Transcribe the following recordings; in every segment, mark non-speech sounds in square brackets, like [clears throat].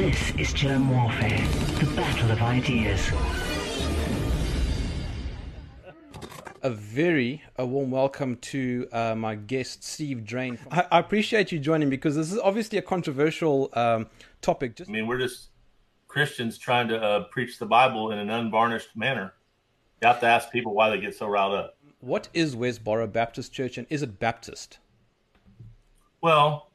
This is Germ Warfare, the battle of ideas. A very a warm welcome to uh, my guest Steve Drain. I, I, appreciate you joining because this is obviously a controversial um, topic. Just- I mean, we're just Christians trying to uh, preach the Bible in an unvarnished manner. You have to ask people why they get so riled up. What is Westboro Baptist Church, and is it Baptist? Well,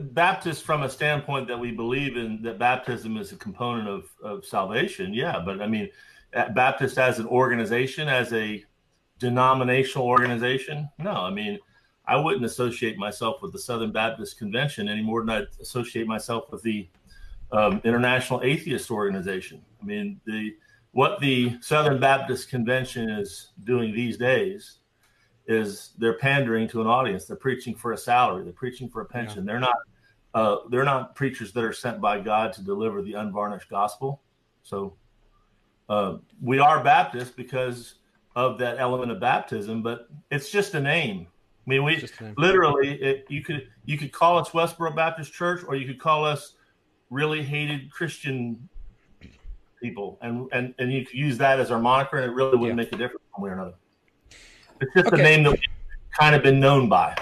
Baptist from a standpoint that we believe in that baptism is a component of, of salvation, yeah. But I mean, Baptist as an organization, as a denominational organization, no. I mean, I wouldn't associate myself with the Southern Baptist Convention any more than I associate myself with the um, International Atheist Organization. I mean, the what the Southern Baptist Convention is doing these days is they're pandering to an audience. They're preaching for a salary. They're preaching for a pension. Yeah. They're not uh, they're not preachers that are sent by God to deliver the unvarnished gospel. So uh, we are Baptist because of that element of baptism, but it's just a name. I mean, we literally it, you could you could call us Westboro Baptist Church, or you could call us really hated Christian people, and and and you could use that as our moniker, and it really wouldn't yeah. make a difference one way or another. It's just okay. a name that we've kind of been known by.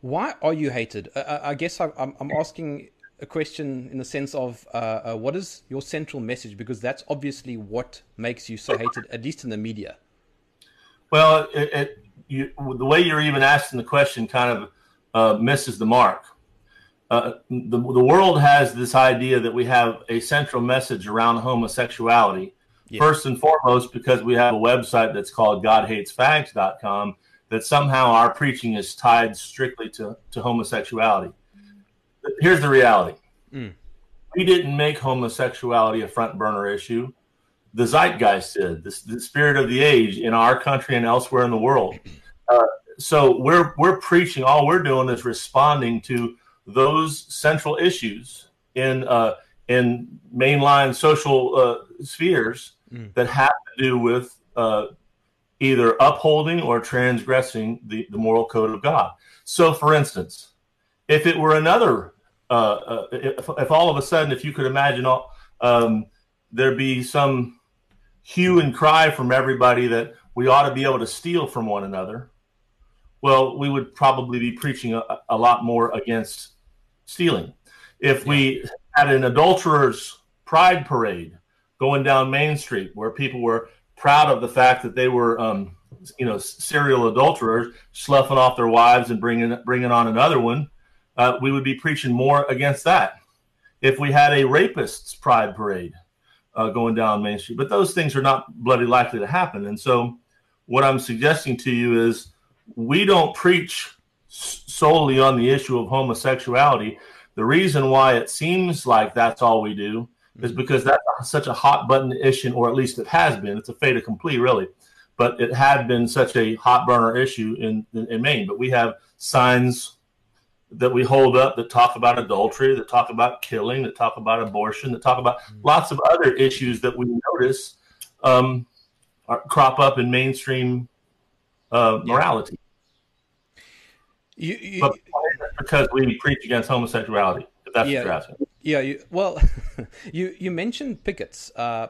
Why are you hated? Uh, I guess I'm, I'm asking a question in the sense of uh, uh, what is your central message? Because that's obviously what makes you so hated, at least in the media. Well, it, it, you, the way you're even asking the question kind of uh, misses the mark. Uh, the, the world has this idea that we have a central message around homosexuality. Yeah. First and foremost, because we have a website that's called GodHatesFags.com, that somehow our preaching is tied strictly to, to homosexuality. Here's the reality mm. we didn't make homosexuality a front burner issue. The zeitgeist did, the, the spirit of the age in our country and elsewhere in the world. Uh, so we're we're preaching. All we're doing is responding to those central issues in uh, in mainline social uh, spheres mm. that have to do with uh, either upholding or transgressing the, the moral code of God. So, for instance, if it were another, uh, uh, if, if, all of a sudden, if you could imagine, all, um, there be some hue and cry from everybody that we ought to be able to steal from one another, well, we would probably be preaching a, a lot more against stealing. If we had an adulterer's pride parade going down Main Street where people were proud of the fact that they were, um, you know, serial adulterers, sloughing off their wives and bringing bringing on another one, uh, we would be preaching more against that. If we had a rapist's pride parade uh, going down Main Street, but those things are not bloody likely to happen. And so, what I'm suggesting to you is we don't preach solely on the issue of homosexuality. The reason why it seems like that's all we do is because that's such a hot button issue, or at least it has been. It's a fait accompli, really, but it had been such a hot burner issue in, in, in Maine. But we have signs that we hold up that talk about adultery, that talk about killing, that talk about abortion, that talk about mm-hmm. lots of other issues that we notice um, are, crop up in mainstream uh, morality. You, you, but because we preach against homosexuality, if that's yeah, what you're asking. Yeah, you, well, [laughs] you you mentioned pickets. Uh,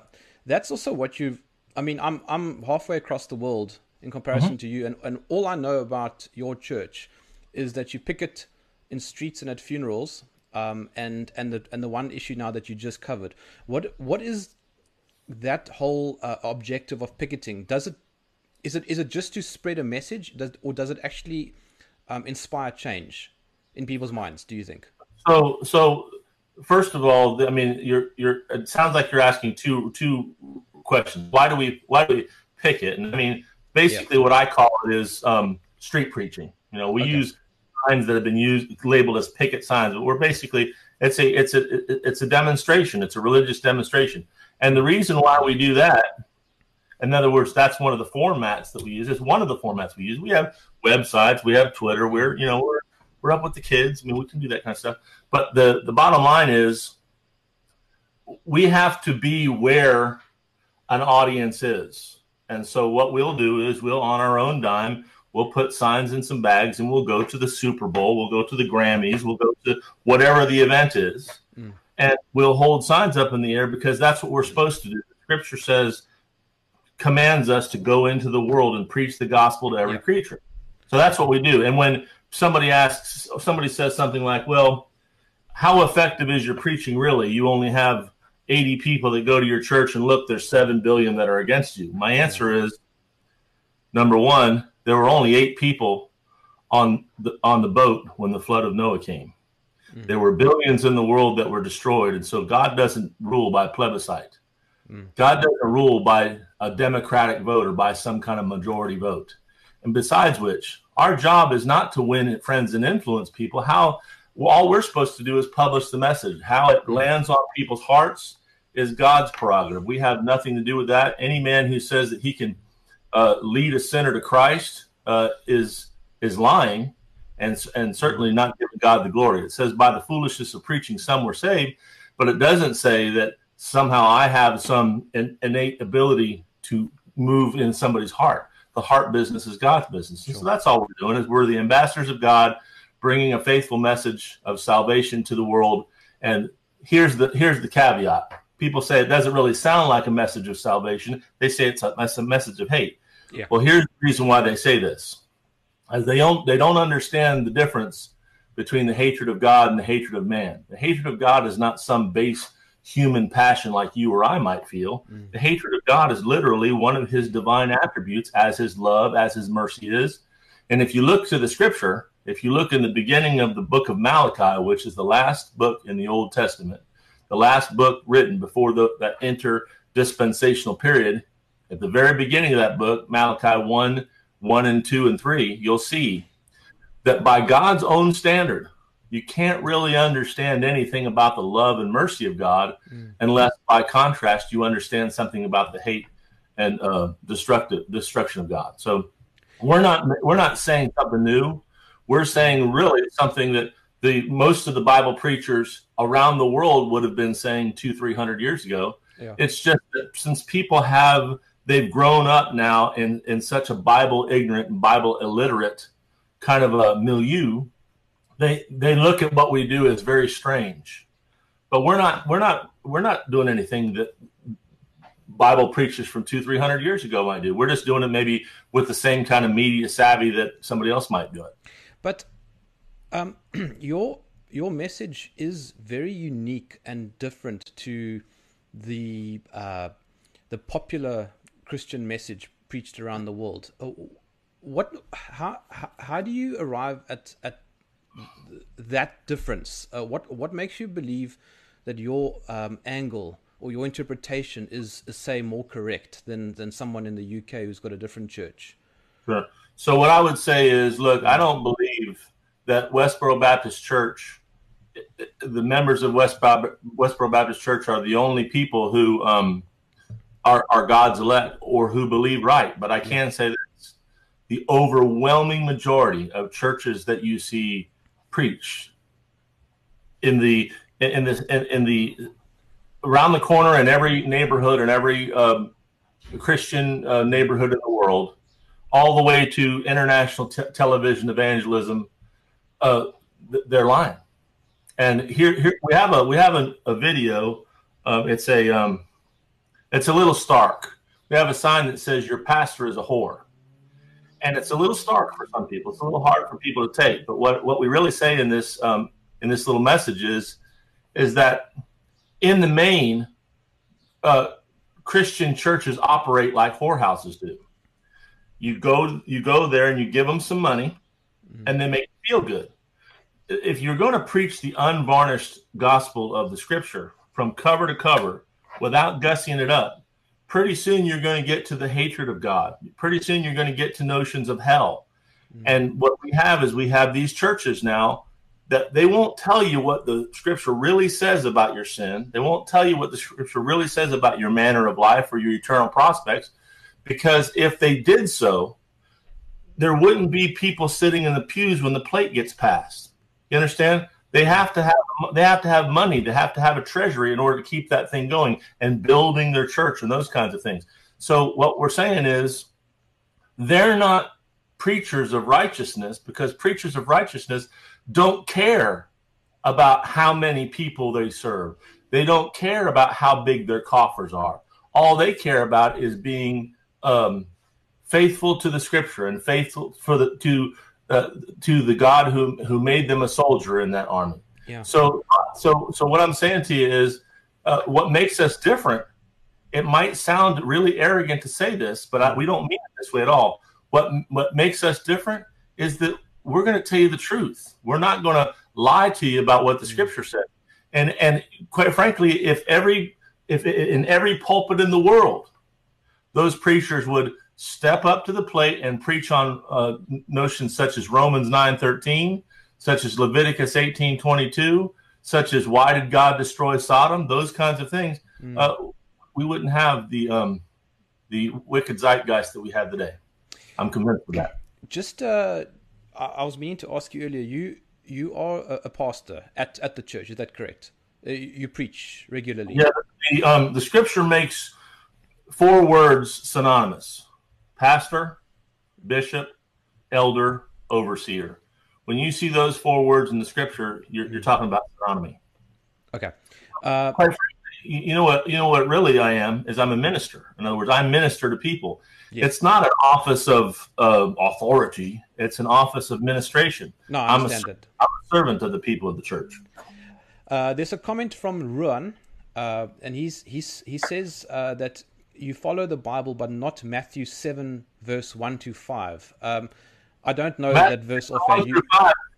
that's also what you've. I mean, I'm I'm halfway across the world in comparison mm-hmm. to you, and, and all I know about your church is that you picket in streets and at funerals, um, and and the and the one issue now that you just covered. What what is that whole uh, objective of picketing? Does it is it is it just to spread a message, does, or does it actually um, inspire change in people's minds? Do you think? So, so first of all, I mean, you're you're. It sounds like you're asking two two questions. Why do we why do we pick it? And I mean, basically, yeah. what I call it is um, street preaching. You know, we okay. use signs that have been used labeled as picket signs, but we're basically it's a it's a it's a demonstration. It's a religious demonstration, and the reason why we do that in other words, that's one of the formats that we use. It's one of the formats we use. We have websites, we have Twitter. We're you know we're we're up with the kids. I mean, we can do that kind of stuff. But the the bottom line is, we have to be where an audience is. And so what we'll do is we'll on our own dime we'll put signs in some bags and we'll go to the Super Bowl, we'll go to the Grammys, we'll go to whatever the event is, mm. and we'll hold signs up in the air because that's what we're supposed to do. Scripture says, commands us to go into the world and preach the gospel to every yeah. creature. So that's what we do. And when somebody asks, somebody says something like, well, how effective is your preaching really? You only have 80 people that go to your church and look, there's 7 billion that are against you. My answer is number one, there were only eight people on the, on the boat when the flood of Noah came. Mm. There were billions in the world that were destroyed. And so God doesn't rule by plebiscite. Mm. God doesn't rule by a democratic vote or by some kind of majority vote. And besides which, our job is not to win friends and influence people. How well, all we're supposed to do is publish the message. How it lands on people's hearts is God's prerogative. We have nothing to do with that. Any man who says that he can uh, lead a sinner to Christ uh, is is lying, and and certainly not giving God the glory. It says by the foolishness of preaching, some were saved, but it doesn't say that somehow I have some innate ability to move in somebody's heart. The heart business is God's business. Sure. So that's all we're doing is we're the ambassadors of God, bringing a faithful message of salvation to the world. And here's the here's the caveat. People say it doesn't really sound like a message of salvation. They say it's a, it's a message of hate. Yeah. Well, here's the reason why they say this. As they don't they don't understand the difference between the hatred of God and the hatred of man. The hatred of God is not some base human passion like you or I might feel. Mm. The hatred of God is literally one of his divine attributes, as his love, as his mercy is. And if you look to the scripture, if you look in the beginning of the book of Malachi, which is the last book in the Old Testament, the last book written before the, that interdispensational period, at the very beginning of that book, Malachi 1, 1 and 2 and 3, you'll see that by God's own standard, you can't really understand anything about the love and mercy of God mm. unless, by contrast, you understand something about the hate and uh, destructive destruction of God. So we're not we're not saying something new. We're saying really something that the most of the Bible preachers around the world would have been saying two three hundred years ago. Yeah. It's just that since people have they've grown up now in in such a Bible ignorant Bible illiterate kind of a milieu they they look at what we do as very strange. But we're not we're not we're not doing anything that Bible preachers from two three hundred years ago might do. We're just doing it maybe with the same kind of media savvy that somebody else might do it. But um, [clears throat] your your message is very unique and different to the uh, the popular Christian message preached around the world. Uh, what how how, do you arrive at at that difference? Uh, what what makes you believe that your um, angle or your interpretation is, is, say more correct than than someone in the UK who's got a different church? Sure. So what I would say is, look, I don't believe that Westboro Baptist Church, the members of West Westboro Baptist Church, are the only people who um, are, are God's elect or who believe right. But I can say this: the overwhelming majority of churches that you see preach in the in this in, in the around the corner in every neighborhood and every um, Christian uh, neighborhood in the world, all the way to international television evangelism, uh, th- they're lying. And here, here we have a we have a, a video. Uh, it's a um, it's a little stark. We have a sign that says your pastor is a whore and it's a little stark for some people. It's a little hard for people to take. But what what we really say in this um, in this little message is is that in the main, uh, Christian churches operate like whorehouses do. You go you go there and you give them some money, mm-hmm. and they make you feel good. If you're going to preach the unvarnished gospel of the Scripture from cover to cover without gussying it up, pretty soon you're going to get to the hatred of God. Pretty soon you're going to get to notions of hell. Mm-hmm. And what we have is we have these churches now that they won't tell you what the scripture really says about your sin. They won't tell you what the scripture really says about your manner of life or your eternal prospects. Because if they did so, there wouldn't be people sitting in the pews when the plate gets passed. You understand? They have to have they have to have money. They have to have a treasury in order to keep that thing going and building their church and those kinds of things. So what we're saying is they're not preachers of righteousness because preachers of righteousness don't care about how many people they serve. They don't care about how big their coffers are. All they care about is being um, faithful to the scripture and faithful for the to uh, to the God who who made them a soldier in that army. Yeah. So so so what I'm saying to you is uh, what makes us different. It might sound really arrogant to say this, but I, we don't mean it this way at all. What what makes us different is that we're going to tell you the truth. We're not going to lie to you about what the scripture said. And and quite frankly, if every if in every pulpit in the world, those preachers would step up to the plate and preach on uh, notions such as Romans nine thirteen, such as Leviticus eighteen twenty two, such as why did God destroy Sodom? Those kinds of things. Mm. Uh, we wouldn't have the um, the wicked zeitgeist that we have today. I'm convinced of that. Just, uh, I was meaning to ask you earlier. You you are a, a pastor at, at the church. Is that correct? Uh, you preach regularly. Yeah, the, um, the scripture makes four words synonymous: pastor, bishop, elder, overseer. When you see those four words in the scripture, you're, you're talking about synonymy. Okay. Uh, you know what? You know what? Really, I am is I'm a minister. In other words, I minister to people. It's not an office of uh, authority. It's an office of administration. No, I I'm a, I'm a servant of the people of the church. Uh, there's a comment from Ruan, uh, and he's, he's, he says uh, that you follow the Bible, but not Matthew 7, verse 1 to 5. Um, I don't know Matthew that verse offhand. You...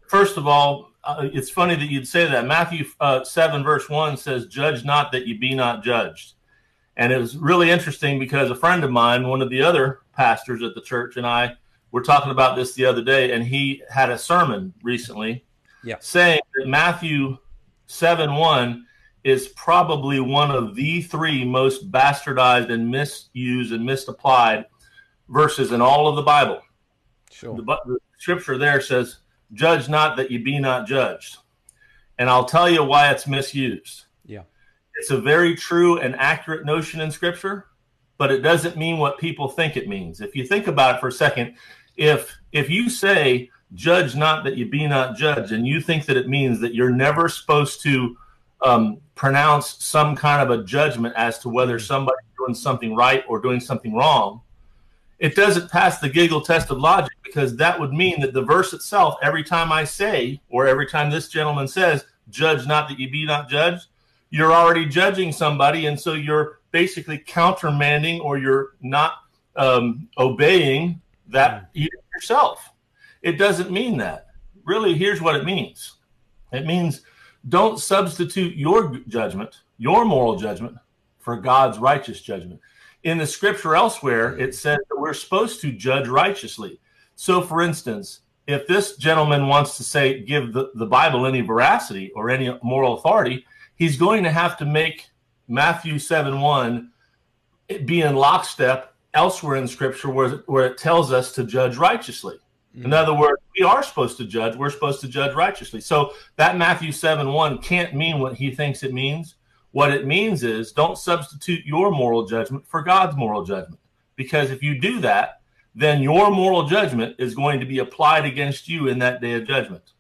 First of all, uh, it's funny that you'd say that. Matthew uh, 7, verse 1 says, Judge not that you be not judged. And it was really interesting because a friend of mine, one of the other pastors at the church, and I were talking about this the other day, and he had a sermon recently yeah. saying that Matthew 7 1 is probably one of the three most bastardized and misused and misapplied verses in all of the Bible. Sure. The, the scripture there says, Judge not that you be not judged. And I'll tell you why it's misused. It's a very true and accurate notion in Scripture, but it doesn't mean what people think it means. If you think about it for a second, if if you say judge not that you be not judged, and you think that it means that you're never supposed to um, pronounce some kind of a judgment as to whether somebody's doing something right or doing something wrong, it doesn't pass the giggle test of logic because that would mean that the verse itself, every time I say, or every time this gentleman says, judge not that you be not judged, you're already judging somebody, and so you're basically countermanding or you're not um, obeying that mm. yourself. It doesn't mean that. Really, here's what it means it means don't substitute your judgment, your moral judgment, for God's righteous judgment. In the scripture elsewhere, it says that we're supposed to judge righteously. So, for instance, if this gentleman wants to say, give the, the Bible any veracity or any moral authority, he's going to have to make Matthew 7 1 be in lockstep elsewhere in Scripture where, where it tells us to judge righteously. Mm-hmm. In other words, we are supposed to judge. We're supposed to judge righteously. So that Matthew 7 1 can't mean what he thinks it means. What it means is don't substitute your moral judgment for God's moral judgment. Because if you do that, then your moral judgment is going to be applied against you in that day of judgment.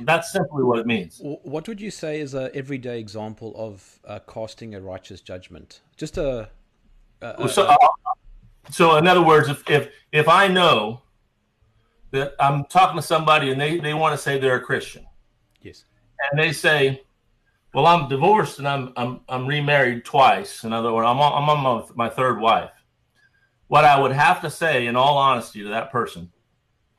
That's simply what it means. What would you say is a everyday example of uh, casting a righteous judgment? Just a. a, a so, uh, so, in other words, if, if if I know that I'm talking to somebody and they, they want to say they're a Christian, yes, and they say, "Well, I'm divorced and I'm I'm I'm remarried twice." In other words, I'm on, I'm on my, my third wife. What I would have to say, in all honesty, to that person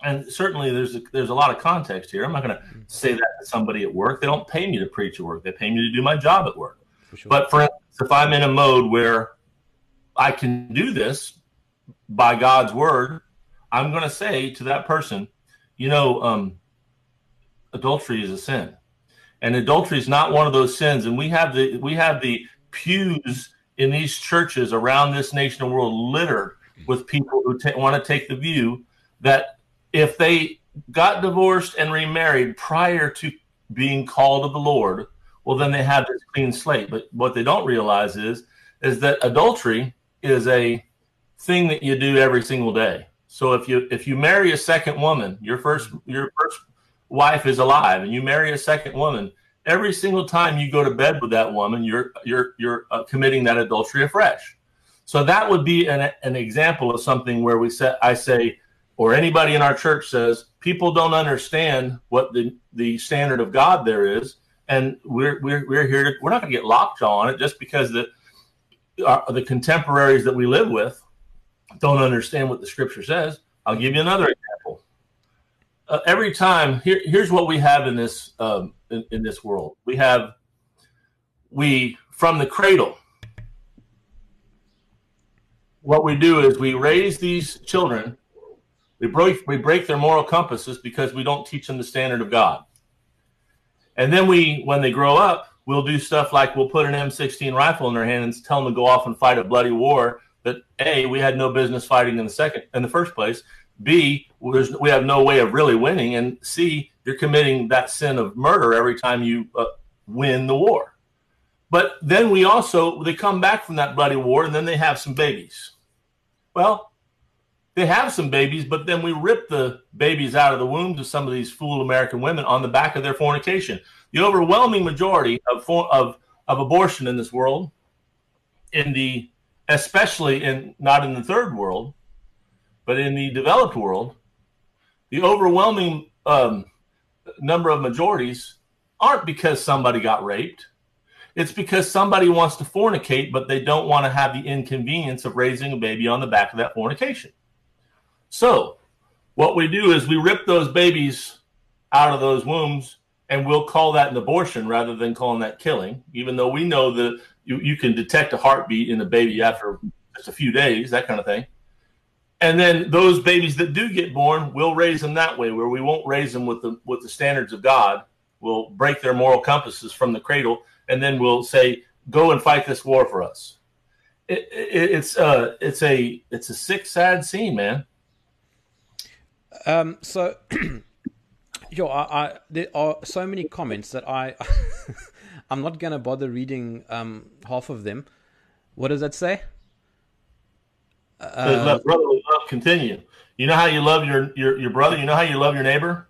and certainly there's a, there's a lot of context here. I'm not going to mm-hmm. say that to somebody at work. They don't pay me to preach at work. They pay me to do my job at work. For sure. But for instance, if I'm in a mode where I can do this by God's word, I'm going to say to that person, you know, um, adultery is a sin, and adultery is not one of those sins. And we have the we have the pews in these churches around this nation and world littered with people who t- want to take the view that if they got divorced and remarried prior to being called of the Lord, well, then they have this clean slate. But what they don't realize is, is that adultery is a thing that you do every single day. So if you if you marry a second woman, your first your first wife is alive, and you marry a second woman, every single time you go to bed with that woman, you're you're you're uh, committing that adultery afresh. So that would be an, an example of something where we say I say, or anybody in our church says, people don't understand what the the standard of God there is, and we're we're we're here to we're not going to get lockjaw on it just because the our, the contemporaries that we live with don't understand what the scripture says. I'll give you another example. Uh, every time, here, here's what we have in this um, in, in this world. We have we from the cradle. What we do is we raise these children. We break we break their moral compasses because we don't teach them the standard of God. And then we, when they grow up, we'll do stuff like we'll put an M16 rifle in their hand and tell them to go off and fight a bloody war that a we had no business fighting in the second in the first place. B we have no way of really winning, and C you're committing that sin of murder every time you uh, win the war. But then we also they come back from that bloody war and then they have some babies. Well, they have some babies, but then we rip the babies out of the wombs of some of these fool American women on the back of their fornication. The overwhelming majority of of of abortion in this world, in the especially in not in the third world, but in the developed world, the overwhelming um, number of majorities aren't because somebody got raped. It's because somebody wants to fornicate, but they don't want to have the inconvenience of raising a baby on the back of that fornication. So, what we do is we rip those babies out of those wombs and we'll call that an abortion rather than calling that killing, even though we know that you, you can detect a heartbeat in a baby after just a few days, that kind of thing. And then those babies that do get born, we'll raise them that way, where we won't raise them with the with the standards of God. We'll break their moral compasses from the cradle, and then we'll say, "Go and fight this war for us." It, it, it's uh, it's a it's a sick, sad scene, man. Um. So, [clears throat] yo, I, I there are so many comments that I [laughs] I'm not gonna bother reading um half of them. What does that say? Uh, love continue. You know how you love your, your your brother. You know how you love your neighbor.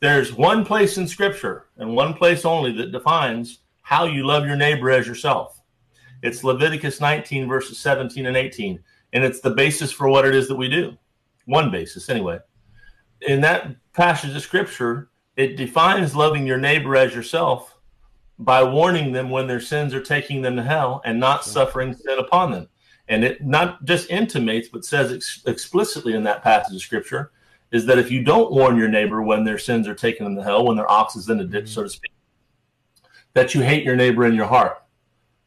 There's one place in Scripture and one place only that defines how you love your neighbor as yourself. It's Leviticus 19 verses 17 and 18, and it's the basis for what it is that we do. One basis, anyway. In that passage of Scripture, it defines loving your neighbor as yourself by warning them when their sins are taking them to hell and not suffering sin upon them. And it not just intimates, but says ex- explicitly in that passage of scripture is that if you don't warn your neighbor when their sins are taken them to hell, when their ox is in a ditch, mm-hmm. so to speak, that you hate your neighbor in your heart.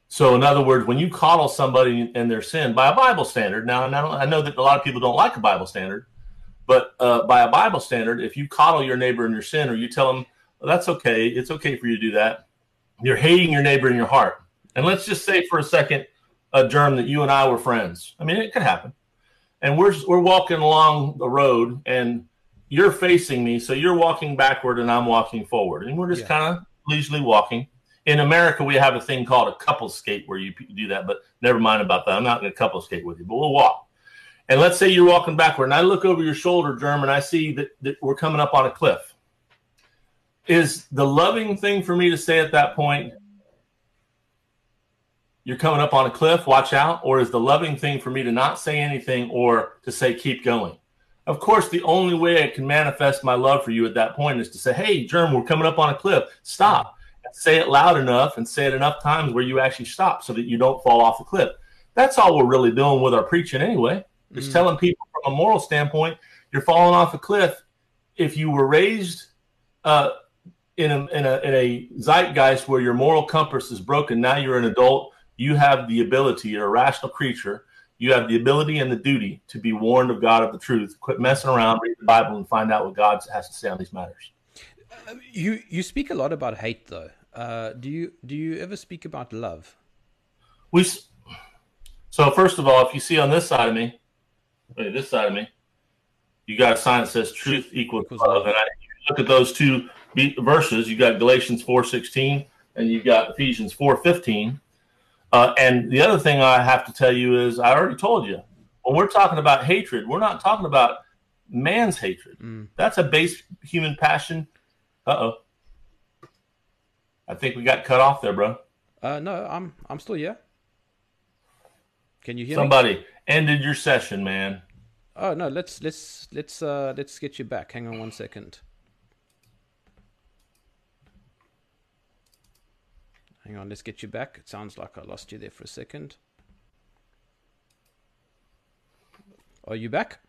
So, in other words, when you coddle somebody in their sin by a Bible standard, now I know that a lot of people don't like a Bible standard, but uh, by a Bible standard, if you coddle your neighbor in your sin or you tell them, well, that's okay, it's okay for you to do that, you're hating your neighbor in your heart. And let's just say for a second, a germ that you and I were friends. I mean, it could happen. And we're we're walking along the road, and you're facing me, so you're walking backward, and I'm walking forward, and we're just yeah. kind of leisurely walking. In America, we have a thing called a couple skate where you do that, but never mind about that. I'm not going to couple skate with you, but we'll walk. And let's say you're walking backward, and I look over your shoulder, Germ, and I see that, that we're coming up on a cliff. Is the loving thing for me to say at that point you're coming up on a cliff watch out or is the loving thing for me to not say anything or to say keep going of course the only way i can manifest my love for you at that point is to say hey germ we're coming up on a cliff. Stop. Say it loud enough and say it enough times where you actually stop so that you don't fall off the cliff. That's all we're really doing with our preaching anyway just mm. telling people from a moral standpoint you're falling off a cliff if you were raised uh, in a, in a in a zeitgeist where your moral compass is broken. Now you're an adult. You have the ability. You're a rational creature. You have the ability and the duty to be warned of God of the truth. Quit messing around, read the Bible, and find out what God has to say on these matters. Uh, you you speak a lot about hate, though. Uh, do you do you ever speak about love? We so first of all, if you see on this side of me, wait, this side of me, you got a sign that says "Truth equals, equals love," love. and I look at those two verses. You got Galatians four sixteen, and you got Ephesians four fifteen. Uh, and the other thing I have to tell you is, I already told you, when we're talking about hatred, we're not talking about man's hatred. That's a base human passion. Uh oh. I think we got cut off there, bro. Uh, no, I'm I'm still here. Can you hear me? Ended your session, man. Oh no, let's let's let's uh let's get you back. Hang on one second. Hang on, let's get you back. It sounds like I lost you there for a second. Are you back?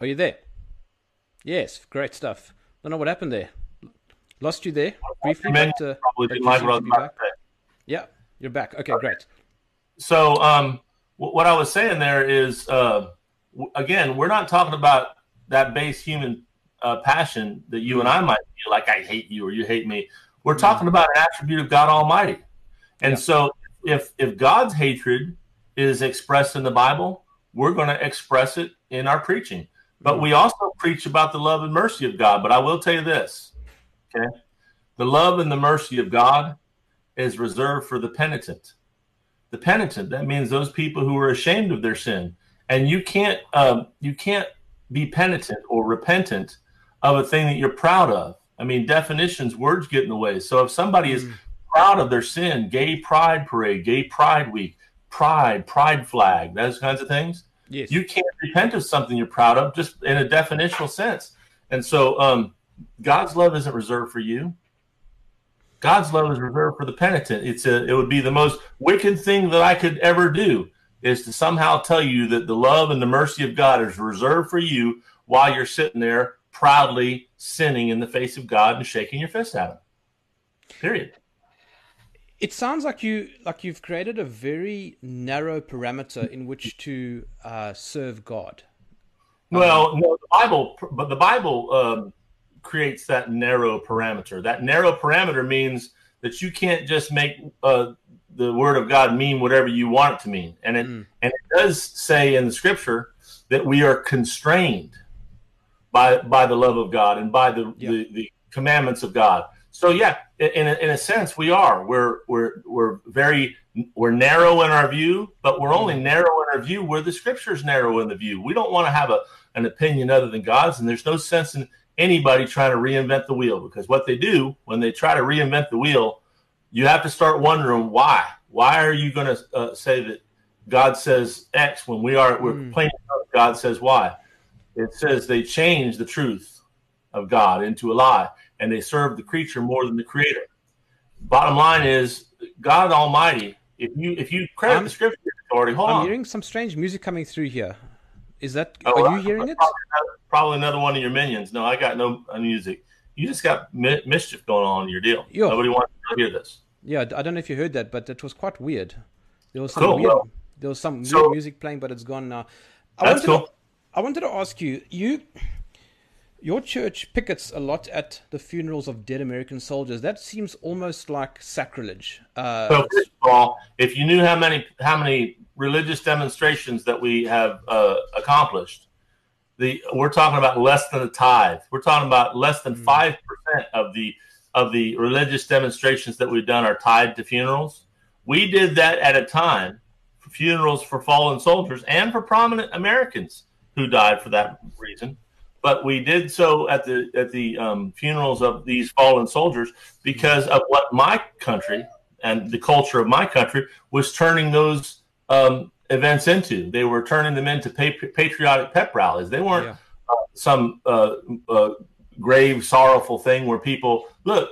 Are you there? Yes, great stuff. Don't know what happened there. Lost you there briefly, but, uh, Probably didn't like what I was about back. Yeah, you're back. Okay, great. So, um, wh- what I was saying there is, uh, w- again, we're not talking about that base human uh, passion that you and I might feel like I hate you or you hate me. We're talking about an attribute of God Almighty. And Yeah. so, if if God's hatred is expressed in the Bible, we're going to express it in our preaching. But we also preach about the love and mercy of God. But I will tell you this, okay? The love and the mercy of God is reserved for the penitent the penitent. That means those people who are ashamed of their sin, and you can't um, you can't be penitent or repentant of a thing that you're proud of. I mean, definitions, words get in the way. So if somebody is proud of their sin, gay pride parade, gay pride week, pride, pride flag, those kinds of things, Yes. you can't repent of something you're proud of just in a definitional sense. And so um, God's love isn't reserved for you. God's love is reserved for the penitent. It's a, it would be the most wicked thing that I could ever do is to somehow tell you that the love and the mercy of God is reserved for you while you're sitting there proudly sinning in the face of God and shaking your fist at him. Period. It sounds like you like you've created a very narrow parameter in which to uh, serve God. Well, no, the Bible, but the Bible um, creates that narrow parameter. That narrow parameter means that you can't just make uh, the Word of God mean whatever you want it to mean, and it Mm. and it does say in the Scripture that we are constrained by by the love of God and by the Yeah. the, the commandments of God. So yeah, in a, in a sense, we are. We're we're we're very we're narrow in our view, but we're only narrow in our view where the Scripture's narrow in the view. We don't want to have a an opinion other than God's, and there's no sense in anybody trying to reinvent the wheel because what they do when they try to reinvent the wheel, you have to start wondering why. Why are you going to uh, say that God says X when we are we're Mm. enough God says Y? It says they change the truth of God into a lie, and they serve the creature more than the Creator. Bottom line is God Almighty. If you if you credit I'm- the Scripture authority, hold I'm on. hearing some strange music coming through here. Is that Oh, are you hearing it? Probably another, probably another one of your minions. No, I got no music. You just got mi- mischief going on in your deal. Yo. Nobody wants to hear this. Yeah, I don't know if you heard that, but it was quite weird. There was some Cool, weird, well, there was some so- music playing, but it's gone now. I That's wanted cool. To, I wanted to ask you, you, your church pickets a lot at the funerals of dead American soldiers. That seems almost like sacrilege. Uh, So first of all, if you knew how many how many religious demonstrations that we have uh, accomplished, the we're talking about less than a tithe. We're talking about less than five percent of the of the religious demonstrations that we've done are tied to funerals. We did that at a time for funerals for fallen soldiers and for prominent Americans who died for that reason. But we did so at the at the um, funerals of these fallen soldiers because of what my country and the culture of my country was turning those um, events into. They were turning them into pa- patriotic pep rallies. They weren't Yeah. some uh, uh, grave, sorrowful thing where people look.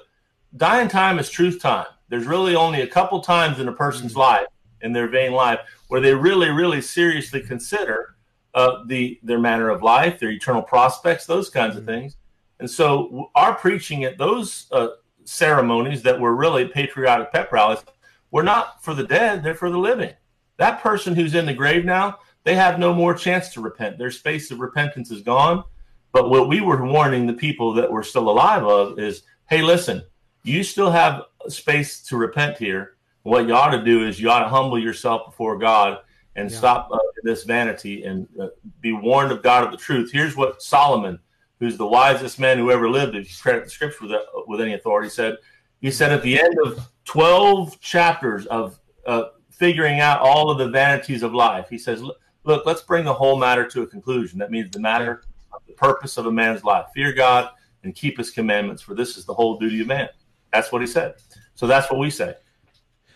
Dying time is truth time. There's really only a couple times in a person's life, in their vain life, where they really, really seriously consider uh, the their manner of life, their eternal prospects, those kinds of things. And so, our preaching at those uh, ceremonies that were really patriotic pep rallies were not for the dead; they're for the living. That person who's in the grave now, they have no more chance to repent. Their space of repentance is gone. But what we were warning the people that were still alive of is, hey, listen, you still have space to repent here. What you ought to do is you ought to humble yourself before God and Yeah. stop uh, this vanity and uh, be warned of God of the truth. Here's what Solomon, who's the wisest man who ever lived, if you credit the scripture with, with any authority, said. He said at the end of 12 chapters of uh, figuring out all of the vanities of life. He says, look, let's bring the whole matter to a conclusion. That means the matter, the purpose of a man's life. Fear God and keep his commandments, for this is the whole duty of man. That's what he said. So that's what we say.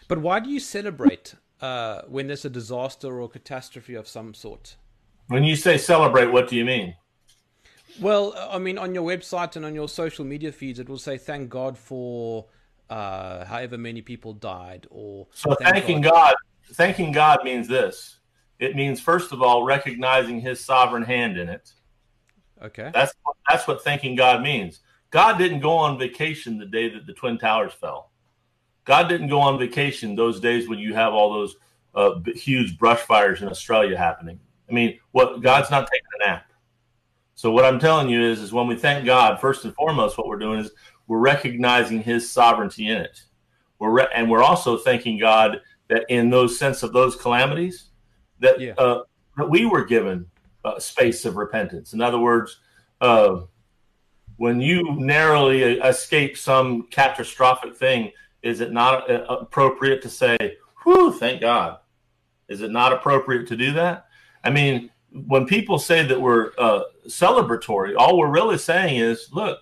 But why do you celebrate uh, when there's a disaster or a catastrophe of some sort? When you say celebrate, what do you mean? Well, I mean, on your website and on your social media feeds, it will say thank God for uh, however many people died, or so thanking God. God. Thanking God means this. It means first of all recognizing His sovereign hand in it. Okay, that's that's what thanking God means. God didn't go on vacation the day that the twin towers fell. God didn't go on vacation those days when you have all those uh, huge brush fires in Australia happening. I mean, what God's not taking a nap. So what I'm telling you is, is when we thank God, first and foremost, what we're doing is we're recognizing His sovereignty in it. We're re- and we're also thanking God that in those sense of those calamities, that yeah. uh, that we were given a space of repentance. In other words, uh, when you narrowly escape some catastrophic thing, is it not uh, appropriate to say, "Whew, thank God"? Is it not appropriate to do that? I mean, when people say that we're uh, celebratory, all we're really saying is, look,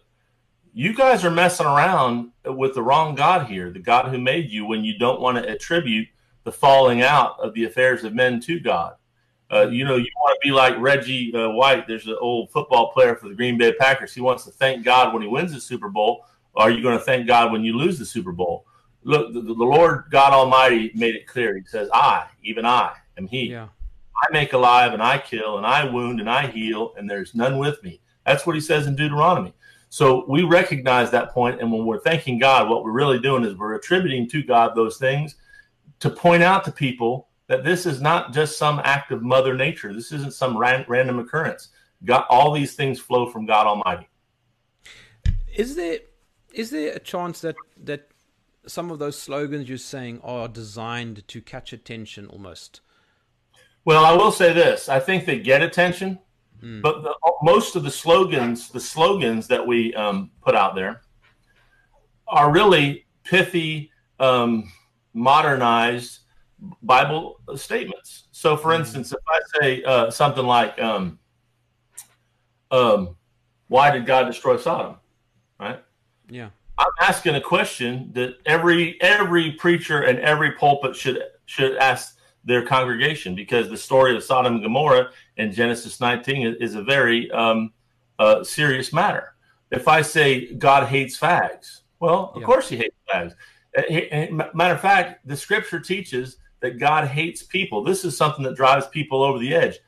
you guys are messing around with the wrong God here, the God who made you, when you don't want to attribute the falling out of the affairs of men to God. Uh, you know, you want to be like Reggie uh, White. There's an old football player for the Green Bay Packers. He wants to thank God when he wins the Super Bowl. Are you going to thank God when you lose the Super Bowl? Look, the, the Lord God Almighty made it clear. He says, I, even I, am He. Yeah. I make alive and I kill and I wound and I heal and there's none with me. That's what he says in Deuteronomy. So we recognize that point, and when we're thanking God, what we're really doing is we're attributing to God those things to point out to people that this is not just some act of Mother Nature. This isn't some ran- random occurrence. God, all these things flow from God Almighty. Is there is there a chance that that some of those slogans you're saying are designed to catch attention almost? Well, I will say this: I think they get attention, mm. but the, most of the slogans, the slogans that we um, put out there, are really pithy, um, modernized Bible statements. So, for mm. instance, if I say uh, something like, um, um, "Why did God destroy Sodom?" Right? Yeah. I'm asking a question that every every preacher and every pulpit should should ask their congregation because the story of Sodom and Gomorrah in Genesis 19 is a very um, uh, serious matter. If I say God hates fags, well, of yeah. course he hates fags. Uh, matter of fact, the scripture teaches that God hates people. This is something that drives people over the edge.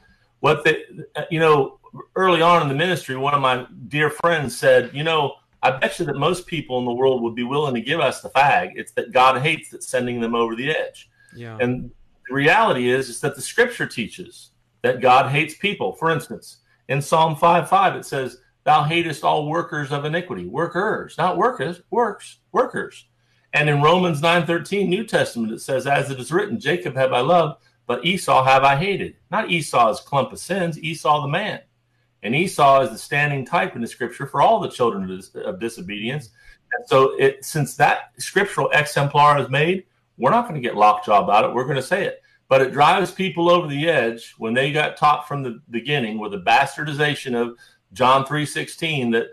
What they, uh, you know, early on in the ministry, one of my dear friends said, you know, I bet you that most people in the world would be willing to give us the fag. It's that God hates that's sending them over the edge. Yeah. And reality is, is that the scripture teaches that God hates people. For instance, in Psalm 5 5, it says, Thou hatest all workers of iniquity. Workers, not workers, works, workers. And in Romans 9 13, New Testament, it says, As it is written, Jacob have I loved, but Esau have I hated. Not Esau's clump of sins, Esau the man. And Esau is the standing type in the scripture for all the children of, dis- of disobedience. And so, it, since that scriptural exemplar is made, we're not going to get lockjaw about it. We're going to say it. But it drives people over the edge when they got taught from the beginning with a bastardization of John 3:16 that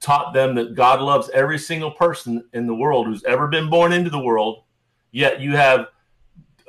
taught them that God loves every single person in the world who's ever been born into the world. Yet you have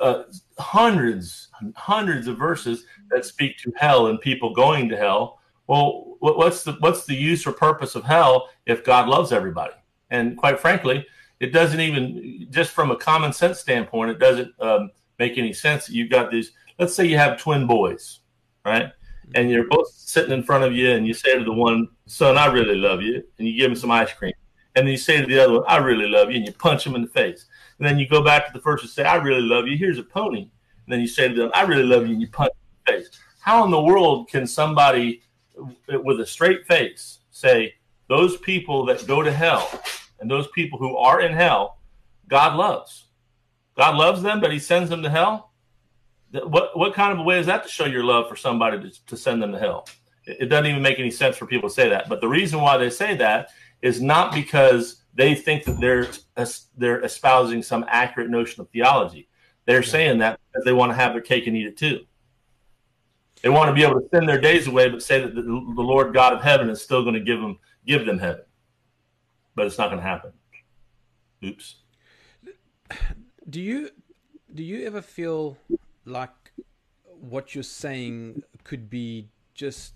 uh, hundreds, hundreds of verses that speak to hell and people going to hell. Well, what's the what's the use or purpose of hell if God loves everybody? And quite frankly, it doesn't even just from a common sense standpoint, it doesn't um, make any sense. You've got these. Let's say you have twin boys, right? Mm-hmm. And you're both sitting in front of you, and you say to the one, "Son, I really love you," and you give him some ice cream, and then you say to the other one, "I really love you," and you punch him in the face. And then you go back to the first and say, "I really love you." Here's a pony. And then you say to them, "I really love you," and you punch in the face. How in the world can somebody with a straight face say those people that go to hell and those people who are in hell, God loves. God loves them, but He sends them to hell. What what kind of a way is that to show your love for somebody to, to send them to hell? It, it doesn't even make any sense for people to say that. But the reason why they say that is not because they think that they're they're espousing some accurate notion of theology. They're saying that because they want to have their cake and eat it too. They want to be able to spend their days away, but say that the, the Lord God of heaven is still going to give them give them heaven, but it's not going to happen. Oops. Do you do you ever feel like what you're saying could be just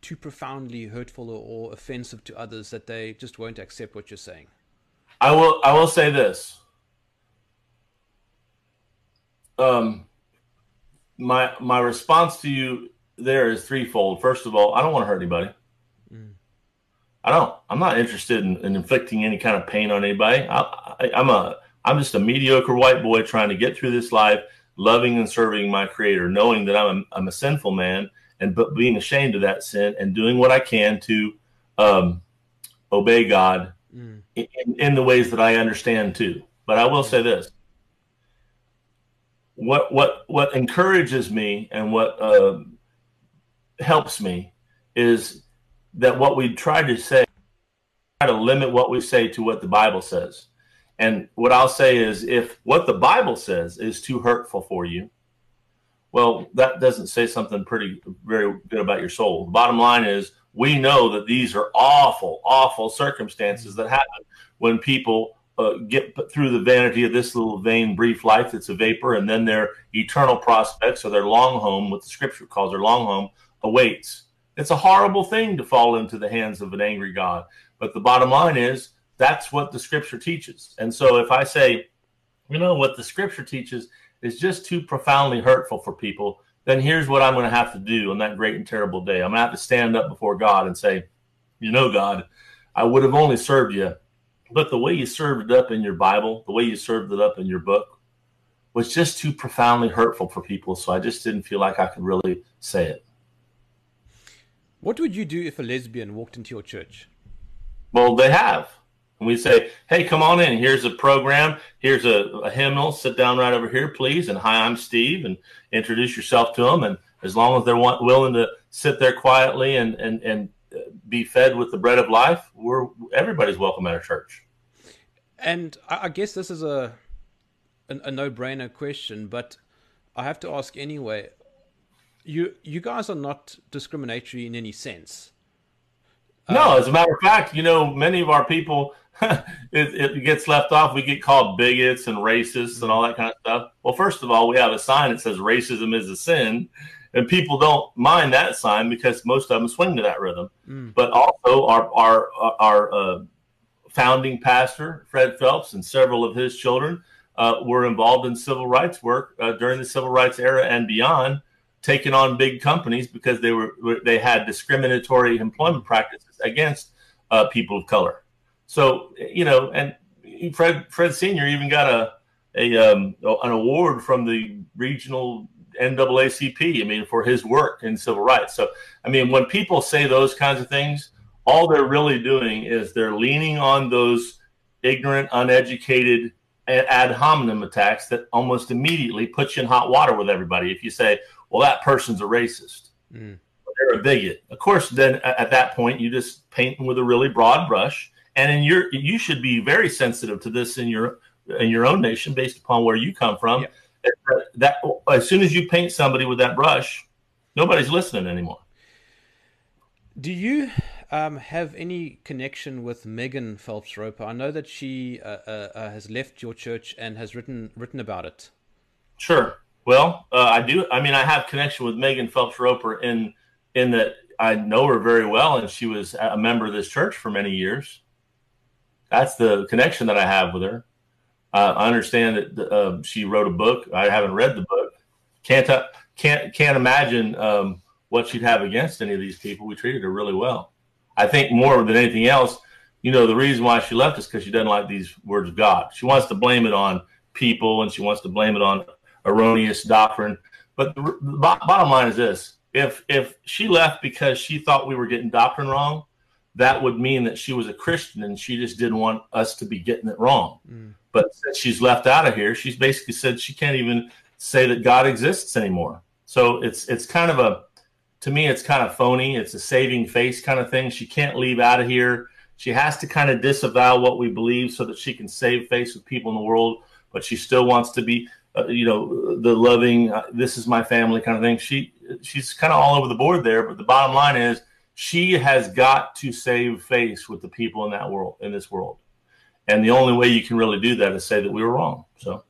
too profoundly hurtful or, or offensive to others that they just won't accept what you're saying? I will. I will say this. Um, my my response to you there is threefold. First of all, I don't want to hurt anybody. Mm. I don't. I'm not interested in, in, inflicting any kind of pain on anybody. I, I, I'm a I'm just a mediocre white boy trying to get through this life, loving and serving my Creator, knowing that I'm a, I'm a sinful man and but being ashamed of that sin and doing what I can to um, obey God mm. in, in the ways that I understand too. But I will say this: what what what encourages me and what uh, helps me is that what we try to say try to limit what we say to what the bible says and what i'll say is if what the bible says is too hurtful for you well that doesn't say something pretty very good about your soul the bottom line is we know that these are awful awful circumstances that happen when people uh, get through the vanity of this little vain, brief life that's a vapor, and then their eternal prospects or their long home, what the scripture calls their long home, awaits. It's a horrible thing to fall into the hands of an angry God. But the bottom line is that's what the scripture teaches. And so if I say, you know, what the scripture teaches is just too profoundly hurtful for people, then here's what I'm going to have to do on that great and terrible day. I'm going to have to stand up before God and say, you know, God, I would have only served you but the way you served it up in your Bible, the way you served it up in your book, was just too profoundly hurtful for people. So I just didn't feel like I could really say it. What would you do if a lesbian walked into your church? Well, they have. And we say, hey, come on in. Here's a program. Here's a, a hymnal. Sit down right over here, please. And hi, I'm Steve. And introduce yourself to them. And as long as they're want, willing to sit there quietly and, and, and be fed with the bread of life, we're everybody's welcome at our church. And I guess this is a a, a no-brainer question, but I have to ask anyway. You you guys are not discriminatory in any sense. No, uh, as a matter of fact, you know, many of our people, [laughs] it, it, gets left off. We get called bigots and racists and all that kind of stuff. Well, first of all, we have a sign that says racism is a sin, and people don't mind that sign because most of them swing to that rhythm. Mm. But also, our our our uh, founding pastor Fred Phelps and several of his children uh, were involved in civil rights work uh, during the civil rights era and beyond, taking on big companies because they were they had discriminatory employment practices against uh, people of color. So you know, and Fred Fred Senior even got a a um, an award from the regional NAACP. I mean, for his work in civil rights. So, I mean, when people say those kinds of things, all they're really doing is they're leaning on those ignorant, uneducated ad hominem attacks that almost immediately put you in hot water with everybody. If you say, "Well, that person's a racist," mm. they're a bigot. Of course, then at that point, you just paint them with a really broad brush. And in your, you should be very sensitive to this in your in your own nation, based upon where you come from. Yeah that as soon as you paint somebody with that brush, nobody's listening anymore. Do you um, have any connection with Megan Phelps Roper? I know that she uh, uh, uh, has left your church and has written written about it. Sure. Well, uh, I do. I mean, I have connection with Megan Phelps Roper in in that I know her very well, and she was a member of this church for many years. That's the connection that I have with her. Uh, I understand that uh, she wrote a book. I haven't read the book. Can't uh, can't can't imagine um, what she'd have against any of these people. We treated her really well. I think more than anything else, you know, the reason why she left is because she doesn't like these words of God. She wants to blame it on people and she wants to blame it on erroneous doctrine. But the, the bottom line is this: if if she left because she thought we were getting doctrine wrong, that would mean that she was a Christian and she just didn't want us to be getting it wrong. Mm. But since she's left out of here, she's basically said she can't even say that God exists anymore. So it's it's kind of a to me it's kind of phony. It's a saving face kind of thing. She can't leave out of here. She has to kind of disavow what we believe so that she can save face with people in the world. But she still wants to be uh, you know, the loving, uh, this is my family kind of thing. She she's kind of all over the board there. But the bottom line is, she has got to save face with the people in that world, in this world, and the only way you can really do that is say that we were wrong. So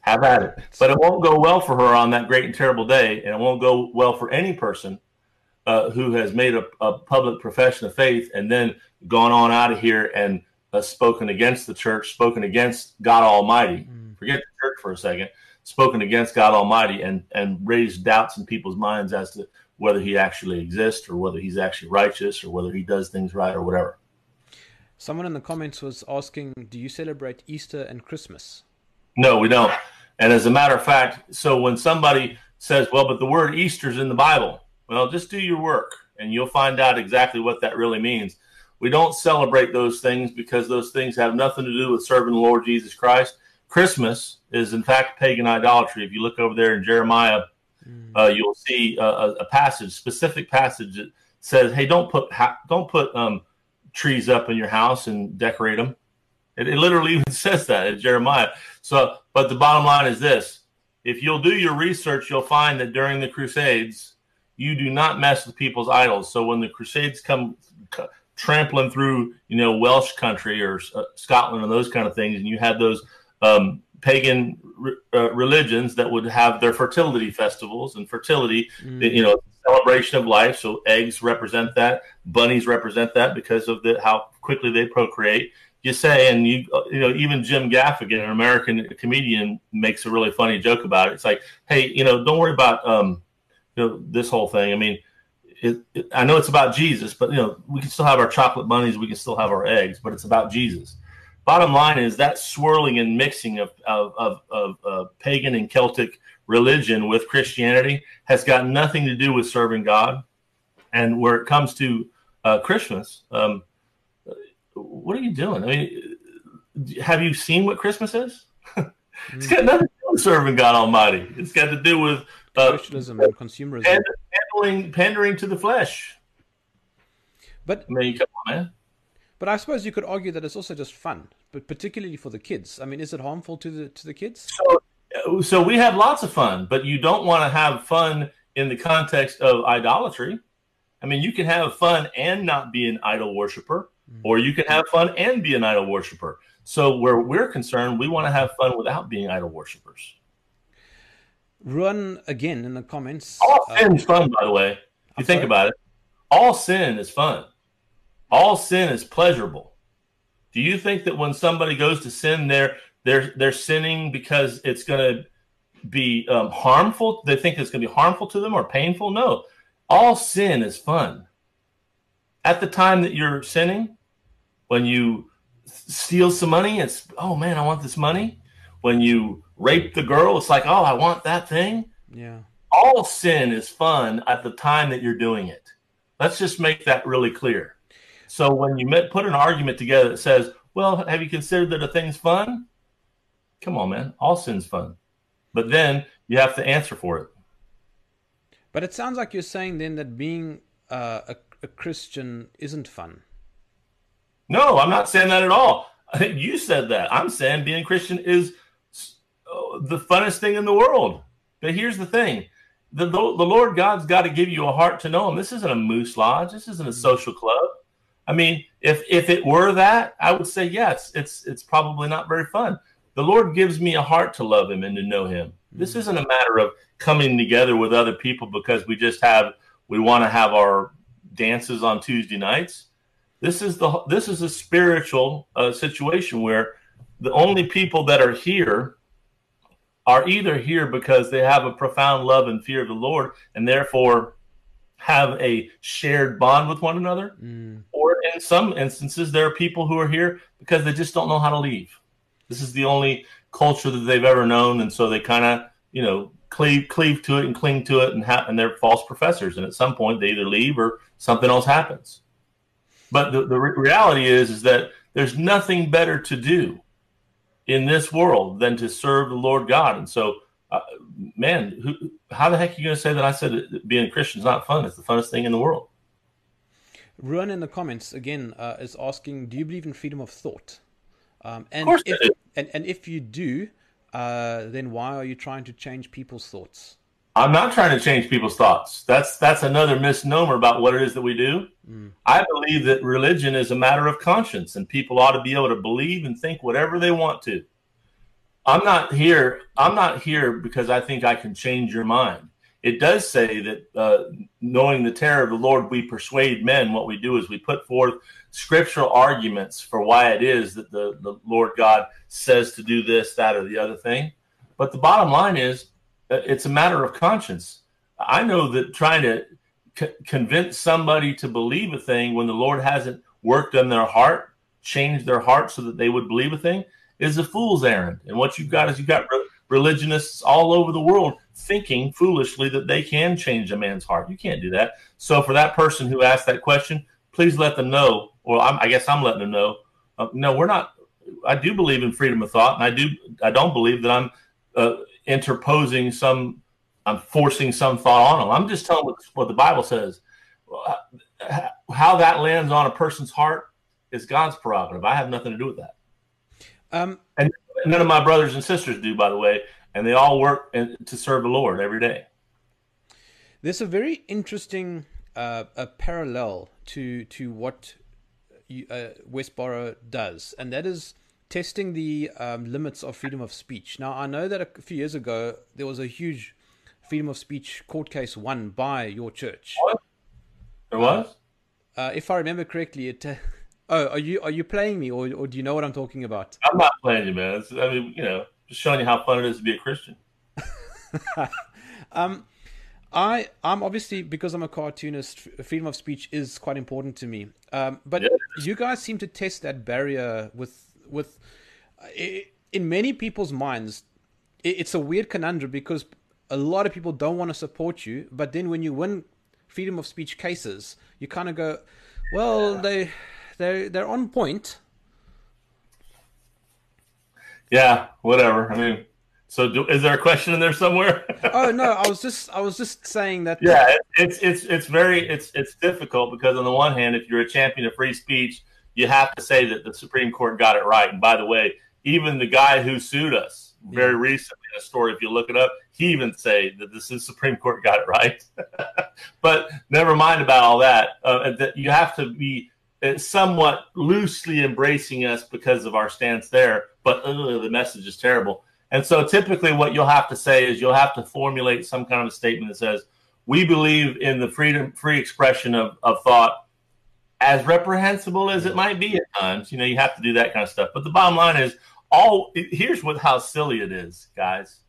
have at it. But it won't go well for her on that great and terrible day, and it won't go well for any person uh, who has made a, a, public profession of faith and then gone on out of here and uh, spoken against the church, spoken against God Almighty. Mm. Forget the church for a second. Spoken against God Almighty and and raised doubts in people's minds as to whether He actually exists or whether He's actually righteous or whether He does things right or whatever. Someone in the comments was asking, "Do you celebrate Easter and Christmas?" No, we don't. And as a matter of fact, so when somebody says, "Well, but the word Easter's in the Bible," well, just do your work and you'll find out exactly what that really means. We don't celebrate those things because those things have nothing to do with serving the Lord Jesus Christ. Christmas is, in fact, pagan idolatry. If you look over there in Jeremiah, mm. uh, you'll see a, a, passage, specific passage that says, "Hey, don't put don't put um, trees up in your house and decorate them." It, it literally [laughs] even says that in Jeremiah. So, but the bottom line is this: if you'll do your research, you'll find that during the Crusades, you do not mess with people's idols. So when the Crusades come trampling through, you know, Welsh country or uh, Scotland and those kind of things, and you had those um, pagan uh, religions that would have their fertility festivals and fertility, mm. you know, celebration of life. So eggs represent that, bunnies represent that because of the how quickly they procreate. You say, and you, you know, even Jim Gaffigan, an American comedian, makes a really funny joke about it. It's like, hey, you know, don't worry about, um, you know, this whole thing. I mean, it, it, I know it's about Jesus, but you know, we can still have our chocolate bunnies, we can still have our eggs, but it's about Jesus. Bottom line is that swirling and mixing of, of, of, of uh, pagan and Celtic religion with Christianity has got nothing to do with serving God. And where it comes to uh, Christmas, um, what are you doing? I mean, have you seen what Christmas is? [laughs] it's got nothing to do with serving God Almighty. It's got to do with uh, and consumerism pandering, pandering to the flesh. But I mean, come on, man. But I suppose you could argue that it's also just fun, but particularly for the kids. I mean, is it harmful to the to the kids? So, so we have lots of fun, but you don't want to have fun in the context of idolatry. I mean, you can have fun and not be an idol worshiper, mm-hmm. or you can have fun and be an idol worshiper. So, where we're concerned, we want to have fun without being idol worshippers. Ruan again in the comments. All uh, sin's fun, by the way. If you I'm think sorry? about it, all sin is fun. All sin is pleasurable. Do you think that when somebody goes to sin, they're they're they're sinning because it's going to be um, harmful? They think it's going to be harmful to them or painful? No, all sin is fun. At the time that you're sinning, when you steal some money, it's oh man, I want this money. When you rape the girl, it's like, oh, I want that thing. Yeah. All sin is fun at the time that you're doing it. Let's just make that really clear. So when you put an argument together that says, well, have you considered that a thing's fun? Come on, man. All sin's fun. But then you have to answer for it. But it sounds like you're saying then that being uh, a, a Christian isn't fun. No, I'm not saying that at all. I think you said that. I'm saying being a Christian is the funnest thing in the world. But here's the thing the, the, the Lord God's got to give you a heart to know Him. This isn't a moose lodge. This isn't a social club. I mean, if if it were that, I would say yes. It's it's probably not very fun. The Lord gives me a heart to love Him and to know Him. This mm-hmm. isn't a matter of coming together with other people because we just have we want to have our dances on Tuesday nights. This is the this is a spiritual uh, situation where the only people that are here are either here because they have a profound love and fear of the Lord and therefore have a shared bond with one another, mm. or in some instances, there are people who are here because they just don't know how to leave. This is the only culture that they've ever known, and so they kind of, you know, cleave cleave to it and cling to it, and ha- and they're false professors. And at some point, they either leave or something else happens. But the, the re- reality is, is that there's nothing better to do in this world than to serve the Lord God. And so, uh, man, who, how the heck are you going to say that I said being a Christian is not fun? It's the funnest thing in the world. Ruan in the comments again uh, is asking, "Do you believe in freedom of thought?" Um, and, if, and and if you do, uh, then why are you trying to change people's thoughts? I'm not trying to change people's thoughts. That's that's another misnomer about what it is that we do. Mm. I believe that religion is a matter of conscience, and people ought to be able to believe and think whatever they want to. I'm not here. I'm not here because I think I can change your mind. It does say that uh, knowing the terror of the Lord, we persuade men. What we do is we put forth scriptural arguments for why it is that the, the Lord God says to do this, that, or the other thing. But the bottom line is uh, it's a matter of conscience. I know that trying to c- convince somebody to believe a thing when the Lord hasn't worked on their heart, changed their heart so that they would believe a thing, is a fool's errand. And what you've got is you've got re- religionists all over the world thinking foolishly that they can change a man's heart. You can't do that. So for that person who asked that question, please let them know. Or I'm, i guess I'm letting them know. Uh, no, we're not. I do believe in freedom of thought, and I do. I don't believe that I'm uh, interposing some, I'm forcing some thought on them. I'm just telling what, what the Bible says. How that lands on a person's heart is God's prerogative. I have nothing to do with that. Um, and none of my brothers and sisters do, by the way, and they all work to serve the Lord every day. There's a very interesting uh, a parallel to to what uh, Westboro does, and that is testing the um, limits of freedom of speech. Now, I know that a few years ago there was a huge freedom of speech court case won by your church. What? There was. Uh, uh, if I remember correctly, it. [laughs] Oh, are you are you playing me, or or do you know what I'm talking about? I'm not playing you, man. It's, I mean, you know, just showing you how fun it is to be a Christian. [laughs] um, I I'm obviously because I'm a cartoonist, freedom of speech is quite important to me. Um, but you guys seem to test that barrier with with in many people's minds, it's a weird conundrum because a lot of people don't want to support you, but then when you win freedom of speech cases, you kind of go, well, they they they're they're on point. Yeah, whatever. I mean, so do, is there a question in there somewhere? [laughs] oh no, I was just I was just saying that. Yeah, it's it's it's very it's it's difficult because on the one hand, if you're a champion of free speech, you have to say that the Supreme Court got it right. And by the way, even the guy who sued us very recently in a story, if you look it up, he even say that this is Supreme Court got it right. [laughs] but never mind about all that. Uh, that you have to be somewhat loosely embracing us because of our stance there. But uh, the message is terrible. And so typically, what you'll have to say is you'll have to formulate some kind of a statement that says, "We believe in the freedom, free expression of, of thought." as reprehensible as it might be at times, you know, you have to do that kind of stuff. But the bottom line is, all here's what how silly it is, guys.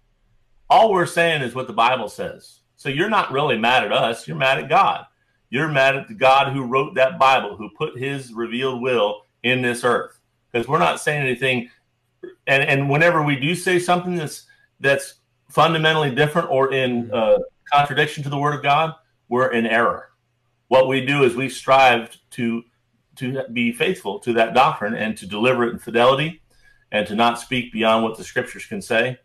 All we're saying is what the Bible says. So you're not really mad at us. You're mad at God. You're mad at the God who wrote that Bible, who put His revealed will in this earth. Because we're not saying anything. And and whenever we do say something that's that's fundamentally different or in uh, contradiction to the Word of God, we're in error what we do is we strive to to be faithful to that doctrine and to deliver it in fidelity and to not speak beyond what the scriptures can say.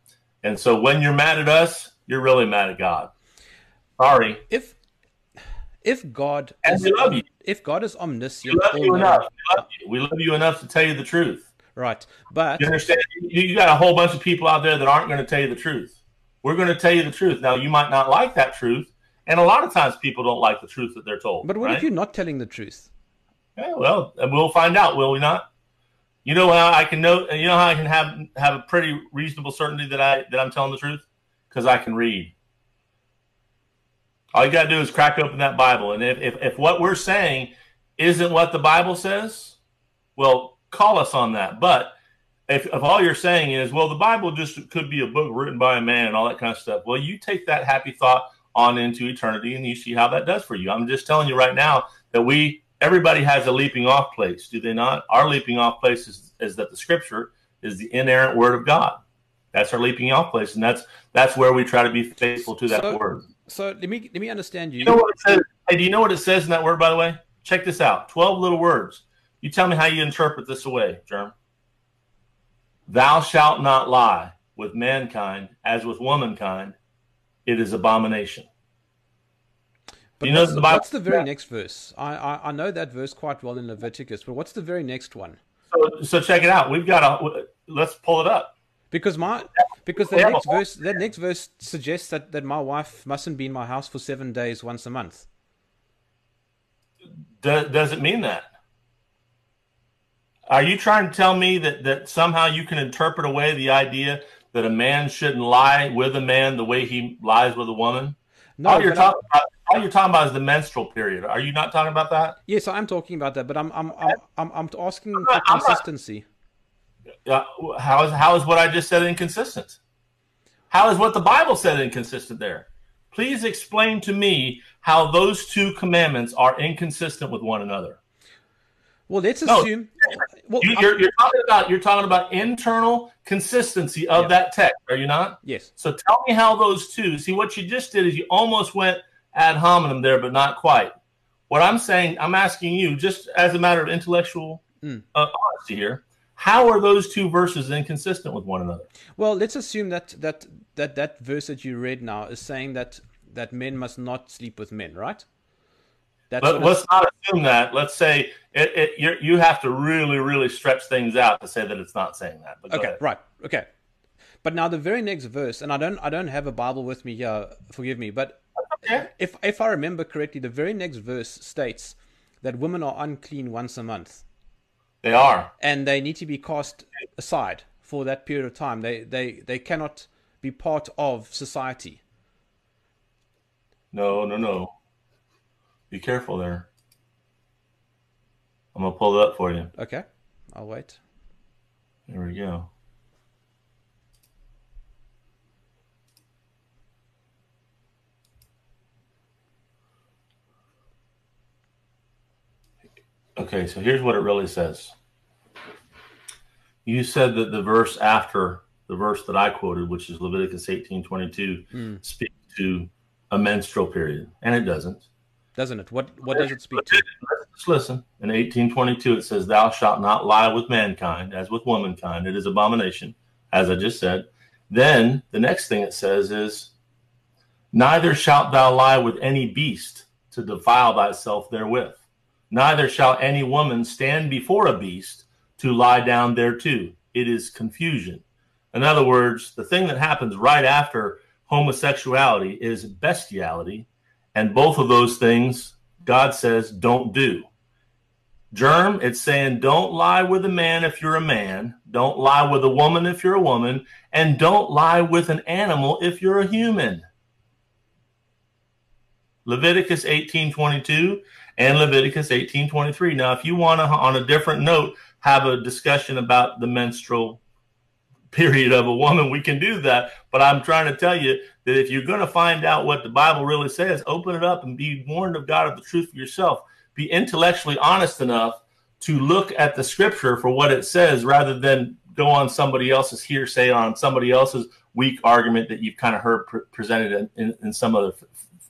And so when you're mad at us, you're really mad at God. Sorry. If if God and is, we love you. If God is omniscient, we love you enough. We love uh, you. we love you enough to tell you the truth. Right. But you understand you, you got a whole bunch of people out there that aren't going to tell you the truth. We're going to tell you the truth. Now you might not like that truth, and a lot of times people don't like the truth that they're told. But what right? if you're not telling the truth? Yeah, well, we'll find out, will we not? You know how I can know. You know how I can have have a pretty reasonable certainty that I that I'm telling the truth because I can read. All you got to do is crack open that Bible, and if, if if what we're saying isn't what the Bible says, well, call us on that. But if, if all you're saying is, well, the Bible just could be a book written by a man and all that kind of stuff, well, you take that happy thought on into eternity and you see how that does for you. I'm just telling you right now that we everybody has a leaping off place, do they not? Our leaping off place is, is that the scripture is the inerrant word of God. That's our leaping off place, and that's that's where we try to be faithful to that so, word. So let me let me understand you. You know what it says? Hey, do you know what it says in that word? By the way, check this out: twelve little words. You tell me how you interpret this away, Germ. Thou shalt not lie with mankind as with womankind, it is abomination. But you know, what's, the, what's the very yeah. next verse? I, I, I know that verse quite well in Leviticus, but what's the very next one? So, so check it out. We've got a. Let's pull it up. Because my Because the Yeah, next verse, that next verse suggests that, that my wife mustn't be in my house for seven days once a month. Do, does it mean that? Are you trying to tell me that, that somehow you can interpret away the idea that a man shouldn't lie with a man the way he lies with a woman? No, all you're I'm- talking about, all you're talking about is the menstrual period. Are you not talking about that? yes, I'm talking about that, but I'm I'm I'm I'm, I'm asking for not- I'm not- consistency. Uh, how is how is what I just said inconsistent? How is what the Bible said inconsistent there? Please explain to me how those two commandments are inconsistent with one another. Well, let's No, assume. Well, you, you're, you're talking about you're talking about internal consistency of Yeah. that text, are you not? yes. So tell me how those two. See, what you just did is you almost went ad hominem there, but not quite. What I'm saying, I'm asking you, just as a matter of intellectual Mm. uh, honesty here, how are those two verses inconsistent with one another? Well, let's assume that that that that verse that you read now is saying that that men must not sleep with men, right? That's Let, let's not assume that. Let's say it, it, you're, you have to really, really stretch things out to say that it's not saying that. But okay, right, okay. But now the very next verse, and I don't I don't have a Bible with me here. Forgive me, but Okay. if if I remember correctly, the very next verse states that women are unclean once a month, They are. and they need to be cast aside for that period of time. They they they cannot be part of society. No, no, no. Be careful there. I'm gonna pull it up for you. Okay, I'll wait. There we go. Okay, so here's what it really says. You said that the verse after the verse that I quoted, which is Leviticus 18:22, hmm. speaks to a menstrual period, and it doesn't. Doesn't it? What what does it speak to? Let's listen. In 1822, it says, Thou shalt not lie with mankind as with womankind. It is abomination, as I just said. Then the next thing it says is, Neither shalt thou lie with any beast to defile thyself therewith. Neither shall any woman stand before a beast to lie down there too. It is confusion. In other words, the thing that happens right after homosexuality is bestiality. And both of those things, God says, don't do. Germ, it's saying don't lie with a man if you're a man, don't lie with a woman if you're a woman, and don't lie with an animal if you're a human. Leviticus 18:22 and Leviticus 18:23. Now, if you want to on a different note have a discussion about the menstrual period of a woman, we can do that, but I'm trying to tell you that if you're going to find out what the Bible really says, open it up and be warned of God of the truth for yourself. Be intellectually honest enough to look at the scripture for what it says rather than go on somebody else's hearsay on somebody else's weak argument that you've kind of heard pre- presented in, in, in some other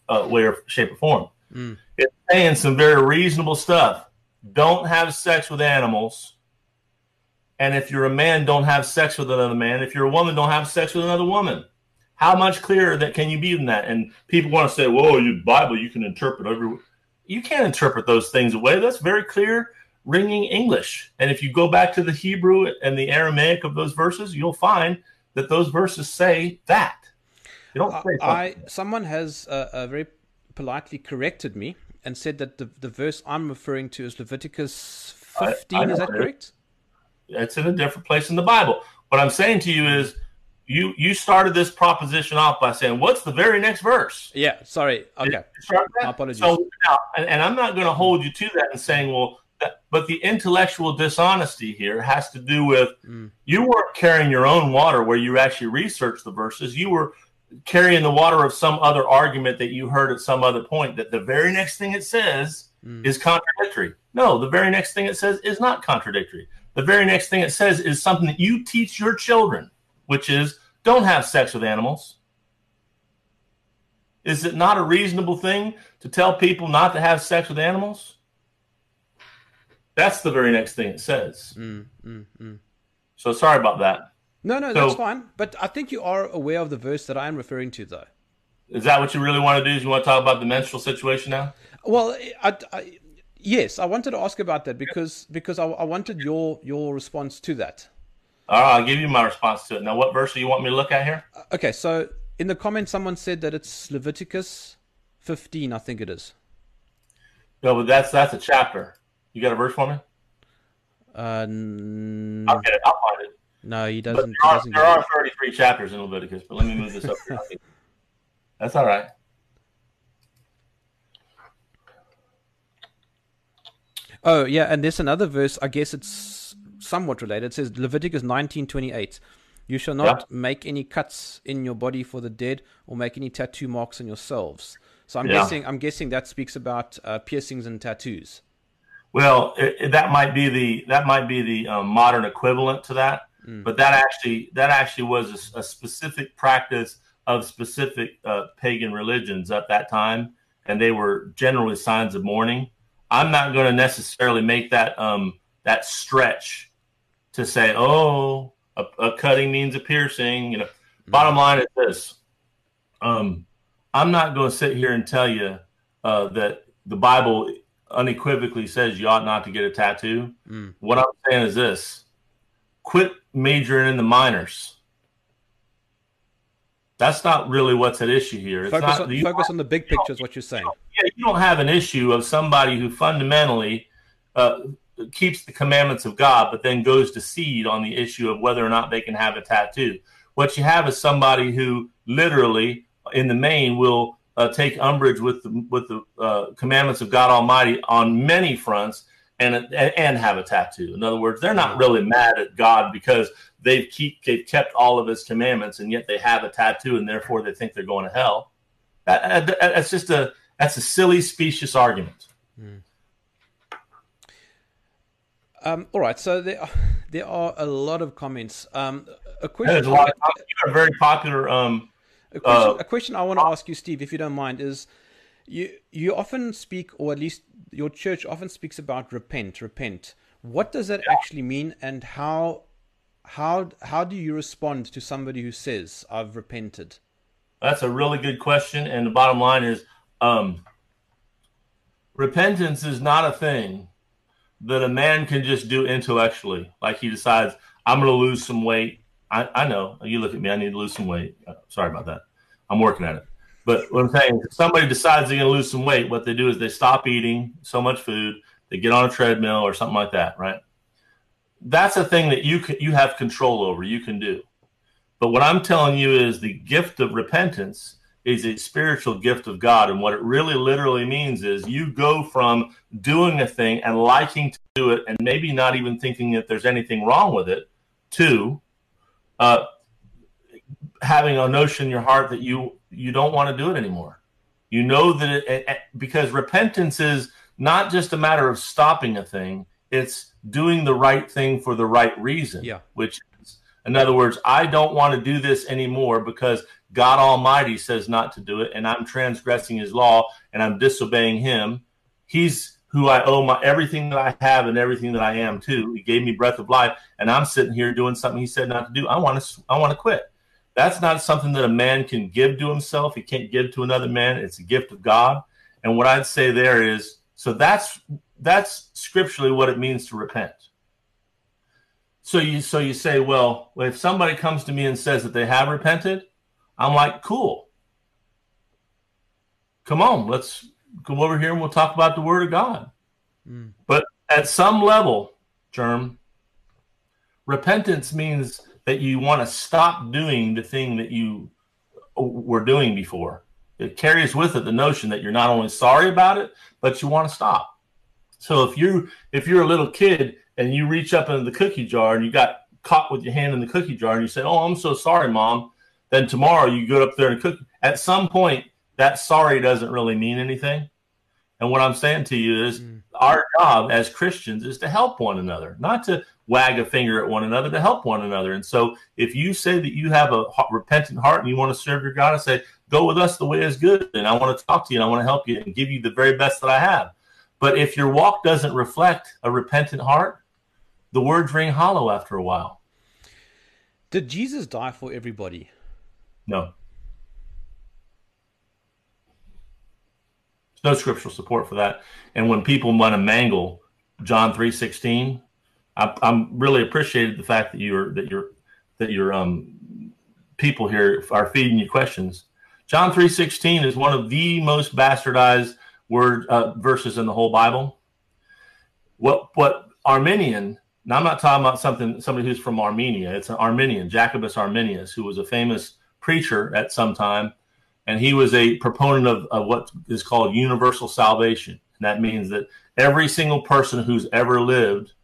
uh, way or shape or form. Mm. It's saying some very reasonable stuff. Don't have sex with animals. And if you're a man, don't have sex with another man. If you're a woman, don't have sex with another woman. How much clearer that can you be than that? And people want to say, "Whoa, you Bible, you can interpret every." You can't interpret those things away. That's very clear, ringing English. And if you go back to the Hebrew and the Aramaic of those verses, you'll find that those verses say that. They don't say something. I someone has uh, uh, very politely corrected me and said that the the verse I'm referring to is Leviticus 15. I is know that correct? It's in a different place in the Bible. What I'm saying to you is, you you started this proposition off by saying, "What's the very next verse?" Yeah. Sorry. Okay. You start that? My apologies. So now, and, and I'm not going to hold you to that and saying, "Well," that, but the intellectual dishonesty here has to do with Mm. you weren't carrying your own water where you actually researched the verses. You were carrying the water of some other argument that you heard at some other point. That the very next thing it says Mm. is contradictory. No, the very next thing it says is not contradictory. The very next thing it says is something that you teach your children, which is don't have sex with animals. Is it not a reasonable thing to tell people not to have sex with animals? That's the very next thing it says. Mm, mm, mm. So sorry about that. No, no, So- that's fine. But I think you are aware of the verse that I'm referring to, though. Is that what you really want to do? Is you want to talk about the menstrual situation now? Well, I, I, yes, I wanted to ask about that because because I, I wanted your your response to that. All right, I'll give you my response to it. Now, what verse do you want me to look at here? Okay, so in the comments, someone said that it's Leviticus 15, I think it is. No, but that's that's a chapter. You got a verse for me? Uh, n- I'll get it. I'll find it. no, he doesn't. he there are, doesn't there are 33 chapters in Leviticus, but let me move this up. here. [laughs] That's all right. Oh, yeah, and there's another verse. I guess it's somewhat related. It says Leviticus 19:28. You shall not Yeah. make any cuts in your body for the dead, or make any tattoo marks on yourselves. So I'm Yeah. guessing. I'm guessing that speaks about uh, piercings and tattoos. Well, it, it- that might be the that might be the um, modern equivalent to that, but that actually that actually was a specific practice of specific uh, pagan religions at that time, and they were generally signs of mourning. I'm not going to necessarily make that um, that stretch to say, oh, a, a cutting means a piercing. You know, bottom line is this: um, I'm not going to sit here and tell you uh, that the Bible unequivocally says you ought not to get a tattoo. Mm. What I'm saying is this quit majoring in the minors. That's not really what's at issue here. It's Focus, not, on, focus on the big picture, is what you're saying. Yeah, you don't have an issue of somebody who fundamentally uh, keeps the commandments of God, but then goes to seed on the issue of whether or not they can have a tattoo. What you have is somebody who literally, in the main, will uh, take umbrage with the, with the uh, commandments of God Almighty on many fronts, and and have a tattoo. In other words, they're not really mad at God because they've keep they've kept all of His commandments, and yet they have a tattoo, and therefore they think they're going to hell. That, that- that's just a that's a silly, specious argument. Um, all right, so there are, there are a lot of comments. Um, a question. a lot. You're a very popular. Um, A question, Uh, a question I want to ask you, Steve, if you don't mind, is you you often speak, or at least your church often speaks about repent, repent. What does that actually mean, and how how how do you respond to somebody who says, "I've repented"? That's a really good question. And the bottom line is um, repentance is not a thing that a man can just do intellectually. Like he decides, I'm going to lose some weight. I, I know. You look at me, I need to lose some weight. Uh, sorry about that. I'm working at it. But what I'm saying, if somebody decides they're going to lose some weight, what they do is they stop eating so much food, they get on a treadmill or something like that, right? That's a thing that you can, you have control over. You can do. But what I'm telling you is the gift of repentance is a spiritual gift of God. And what it really literally means is you go from doing a thing and liking to do it and maybe not even thinking that there's anything wrong with it to uh, having a notion in your heart that you you don't want to do it anymore. You know that it, because repentance is not just a matter of stopping a thing; it's doing the right thing for the right reason. Yeah. Which, is, in other words, I don't want to do this anymore because God Almighty says not to do it, and I'm transgressing His law and I'm disobeying Him. He's who I owe my everything that I have and everything that I am to. He gave me breath of life, and I'm sitting here doing something He said not to do. I want to. I want to quit. That's not something that a man can give to himself. He can't give to another man. It's a gift of God. And what I'd say there is, so that's that's scripturally what it means to repent. So you so you say, well, if somebody comes to me and says that they have repented, I'm like, cool. Come on, let's come over here and we'll talk about the word of God. Mm. But at some level, Germ, repentance means that you want to stop doing the thing that you were doing before. It carries with it the notion that you're not only sorry about it, but you want to stop. So if you if you're a little kid and you reach up into the cookie jar and you got caught with your hand in the cookie jar and you say, "Oh, I'm so sorry, mom," then tomorrow you go up there and cook. At some point, that sorry doesn't really mean anything. And what I'm saying to you is, Mm. our job as Christians is to help one another, not to wag a finger at one another, to help one another. And so, if you say that you have a repentant heart and you want to serve your God, I say, go with us. The way is good, and I want to talk to you and I want to help you and give you the very best that I have. But if your walk doesn't reflect a repentant heart, the words ring hollow after a while. Did Jesus die for everybody? No. There's no scriptural support for that. And when people want to mangle John 3:16, I, I'm really appreciated the fact that you're that you're that your um people here are feeding you questions. John three sixteen is one of the most bastardized word uh, verses in the whole Bible. What what Arminian? Now I'm not talking about something somebody who's from Armenia. It's an Arminian, Jacobus Arminius, who was a famous preacher at some time, and he was a proponent of, of what is called universal salvation. And that means that every single person who's ever lived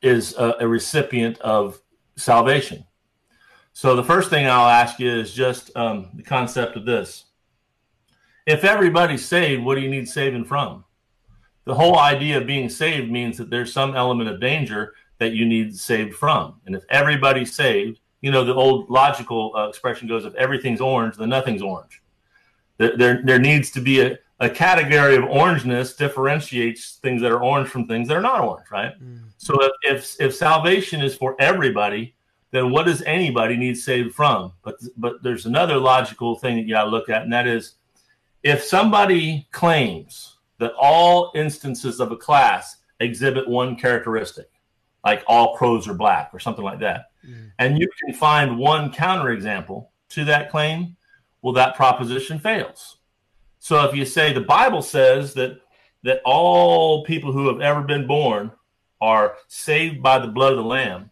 is a, a recipient of salvation. So the first thing I'll ask you is just um, the concept of this. If everybody's saved, what do you need saving from? The whole idea of being saved means that there's some element of danger that you need saved from. And if everybody's saved, you know, the old logical uh, expression goes if everything's orange, then nothing's orange. There, there, there needs to be a, a category of orangeness differentiates things that are orange from things that are not orange, right? Mm. So if, if, if salvation is for everybody, then what does anybody need saved from? But but there's another logical thing that you got to look at, and that is if somebody claims that all instances of a class exhibit one characteristic, like all crows are black or something like that, mm. and you can find one counterexample to that claim, well, that proposition fails. So if you say the Bible says that that all people who have ever been born are saved by the blood of the Lamb,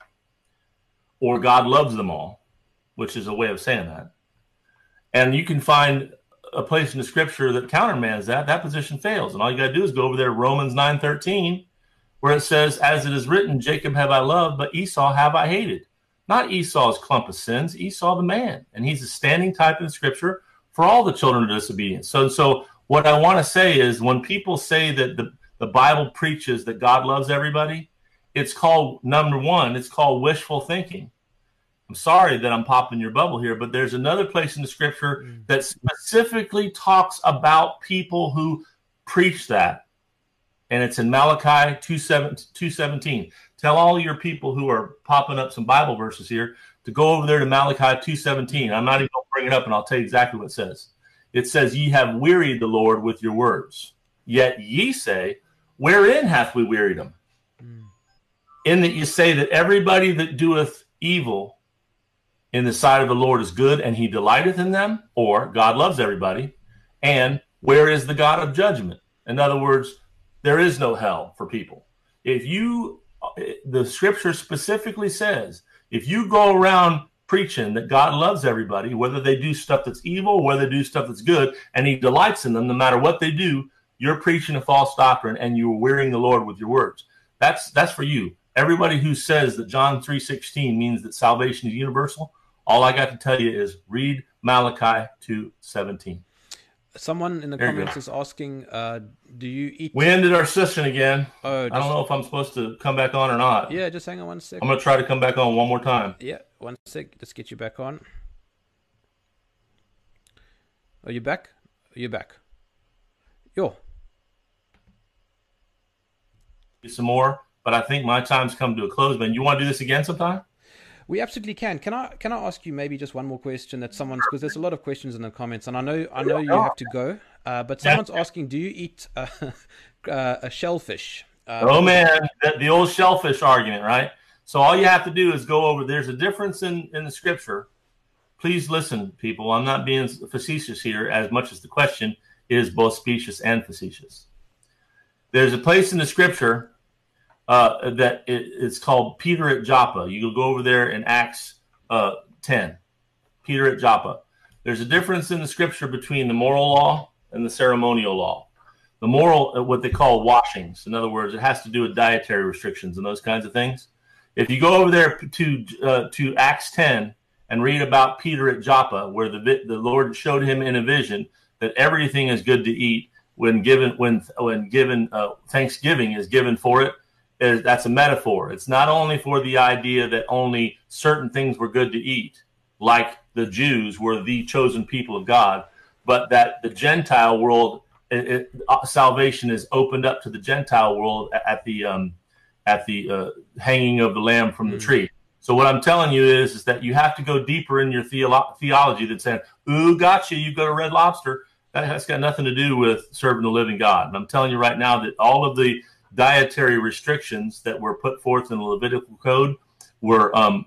or God loves them all, which is a way of saying that. And you can find a place in the scripture that countermands that, that position fails. And all you got to do is go over there, Romans 9 13, where it says, As it is written, Jacob have I loved, but Esau have I hated. Not Esau's clump of sins, Esau the man. And he's a standing type in the scripture for all the children of disobedience. So, so what I want to say is when people say that the, the Bible preaches that God loves everybody, it's called number one, it's called wishful thinking. I'm sorry that I'm popping your bubble here, but there's another place in the scripture mm. that specifically talks about people who preach that. And it's in Malachi 217. Tell all your people who are popping up some Bible verses here to go over there to Malachi 217. I'm not even going to bring it up and I'll tell you exactly what it says. It says, Ye have wearied the Lord with your words. Yet ye say, Wherein hath we wearied him? Mm. In that you say that everybody that doeth evil in the sight of the Lord is good and he delighteth in them, or God loves everybody. And where is the God of judgment? In other words, there is no hell for people. If you, Uh, the scripture specifically says, if you go around preaching that God loves everybody, whether they do stuff that's evil, whether they do stuff that's good, and he delights in them, no matter what they do, you're preaching a false doctrine and you're wearying the Lord with your words. That's that's for you. Everybody who says that John 3:16 means that salvation is universal, all I got to tell you is read Malachi 2:17. Someone in the there comments is asking, uh, "Do you eat?" We ended our session again. Oh. I don't know if I'm supposed to come back on or not. Yeah, just hang on one sec. I'm gonna try to come back on one more time. Yeah, one sec. Let's get you back on. Are you back? Are you back? Yo. Get Some more, but I think my time's come to a close. Man, you want to do this again sometime? We absolutely can. Can I can I ask you maybe just one more question that someone's because there's a lot of questions in the comments, and I know I know you have to go, uh, but someone's asking, do you eat uh, [laughs] uh, a shellfish? Uh, oh man, the, the, old shellfish argument, right? So all you have to do is go over. There's a difference in in the scripture. Please listen, people. I'm not being facetious here, as much as the question is both specious and facetious. There's a place in the scripture uh, that it, it's called Peter at Joppa. You go over there in Acts uh, 10. Peter at Joppa. There's a difference in the scripture between the moral law and the ceremonial law. The moral, uh, what they call washings. In other words, it has to do with dietary restrictions and those kinds of things. If you go over there to uh, to Acts 10 and read about Peter at Joppa, where the the Lord showed him in a vision that everything is good to eat when given when when given uh, Thanksgiving is given for it that's a metaphor. It's not only for the idea that only certain things were good to eat, like the Jews were the chosen people of God, but that the Gentile world, it, it, salvation is opened up to the Gentile world at the um, at the uh, hanging of the lamb from mm-hmm. the tree. So what I'm telling you is, is that you have to go deeper in your theolo- theology than saying, "Ooh, gotcha, you go to Red Lobster." That has got nothing to do with serving the living God. And I'm telling you right now that all of the dietary restrictions that were put forth in the Levitical code were um,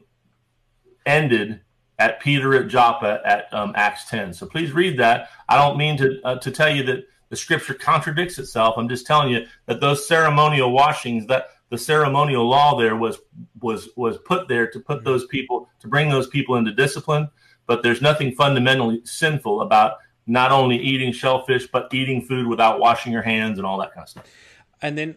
ended at Peter at Joppa at um, Acts 10. So please read that. I don't mean to uh, to tell you that the scripture contradicts itself. I'm just telling you that those ceremonial washings, that the ceremonial law there was was was put there to put those people to bring those people into discipline. But there's nothing fundamentally sinful about not only eating shellfish but eating food without washing your hands and all that kind of stuff. And then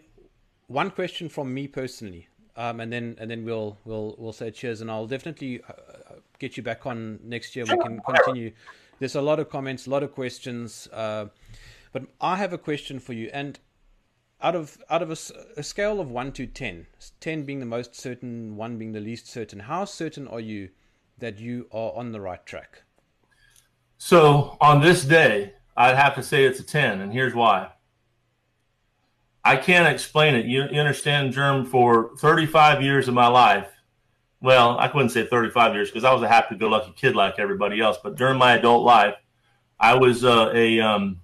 one question from me personally, um, and then and then we'll we'll we'll say cheers, and I'll definitely uh, get you back on next year. We can continue. There's a lot of comments, a lot of questions, uh, but I have a question for you. And out of out of a, a, scale of one to ten, ten being the most certain, one being the least certain, how certain are you that you are on the right track? So on this day, I'd have to say it's a ten, and here's why. I can't explain it. You, you understand, Jerm, for 35 years of my life, well, I couldn't say 35 years because I was a happy-go-lucky kid like everybody else. But during my adult life, I was uh, a um,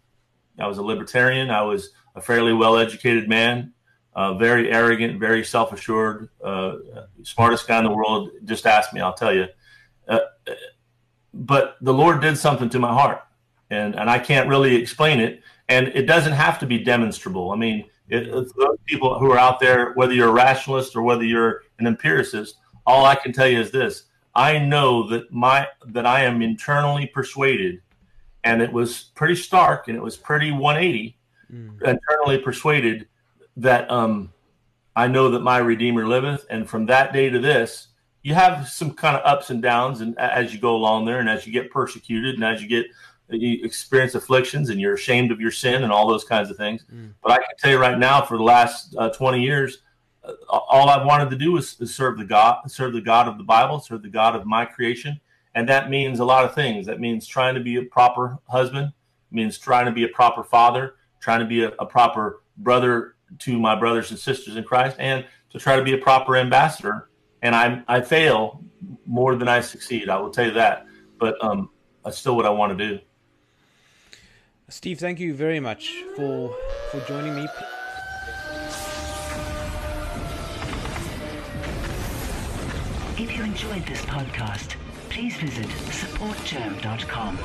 I was a libertarian. I was a fairly well-educated man, uh, very arrogant, very self-assured, uh, smartest guy in the world. Just ask me, I'll tell you. Uh, but the Lord did something to my heart, and and I can't really explain it. And it doesn't have to be demonstrable. I mean, it, those people who are out there, whether you're a rationalist or whether you're an empiricist, all I can tell you is this: I know that my that I am internally persuaded, and it was pretty stark and it was pretty 180, mm. internally persuaded that um, I know that my Redeemer liveth, and from that day to this, you have some kind of ups and downs, and as you go along there, and as you get persecuted, and as you get you experience afflictions and you're ashamed of your sin and all those kinds of things. Mm. But I can tell you right now, for the last uh, 20 years, uh, all I've wanted to do is, is, serve the God, serve the God of the Bible, serve the God of my creation, and that means a lot of things. That means trying to be a proper husband, means trying to be a proper father, trying to be a, a proper brother to my brothers and sisters in Christ, and to try to be a proper ambassador. And I I fail more than I succeed. I will tell you that, but um, that's still what I want to do. Steve, thank you very much for for joining me. If you enjoyed this podcast, please visit supportjerm.com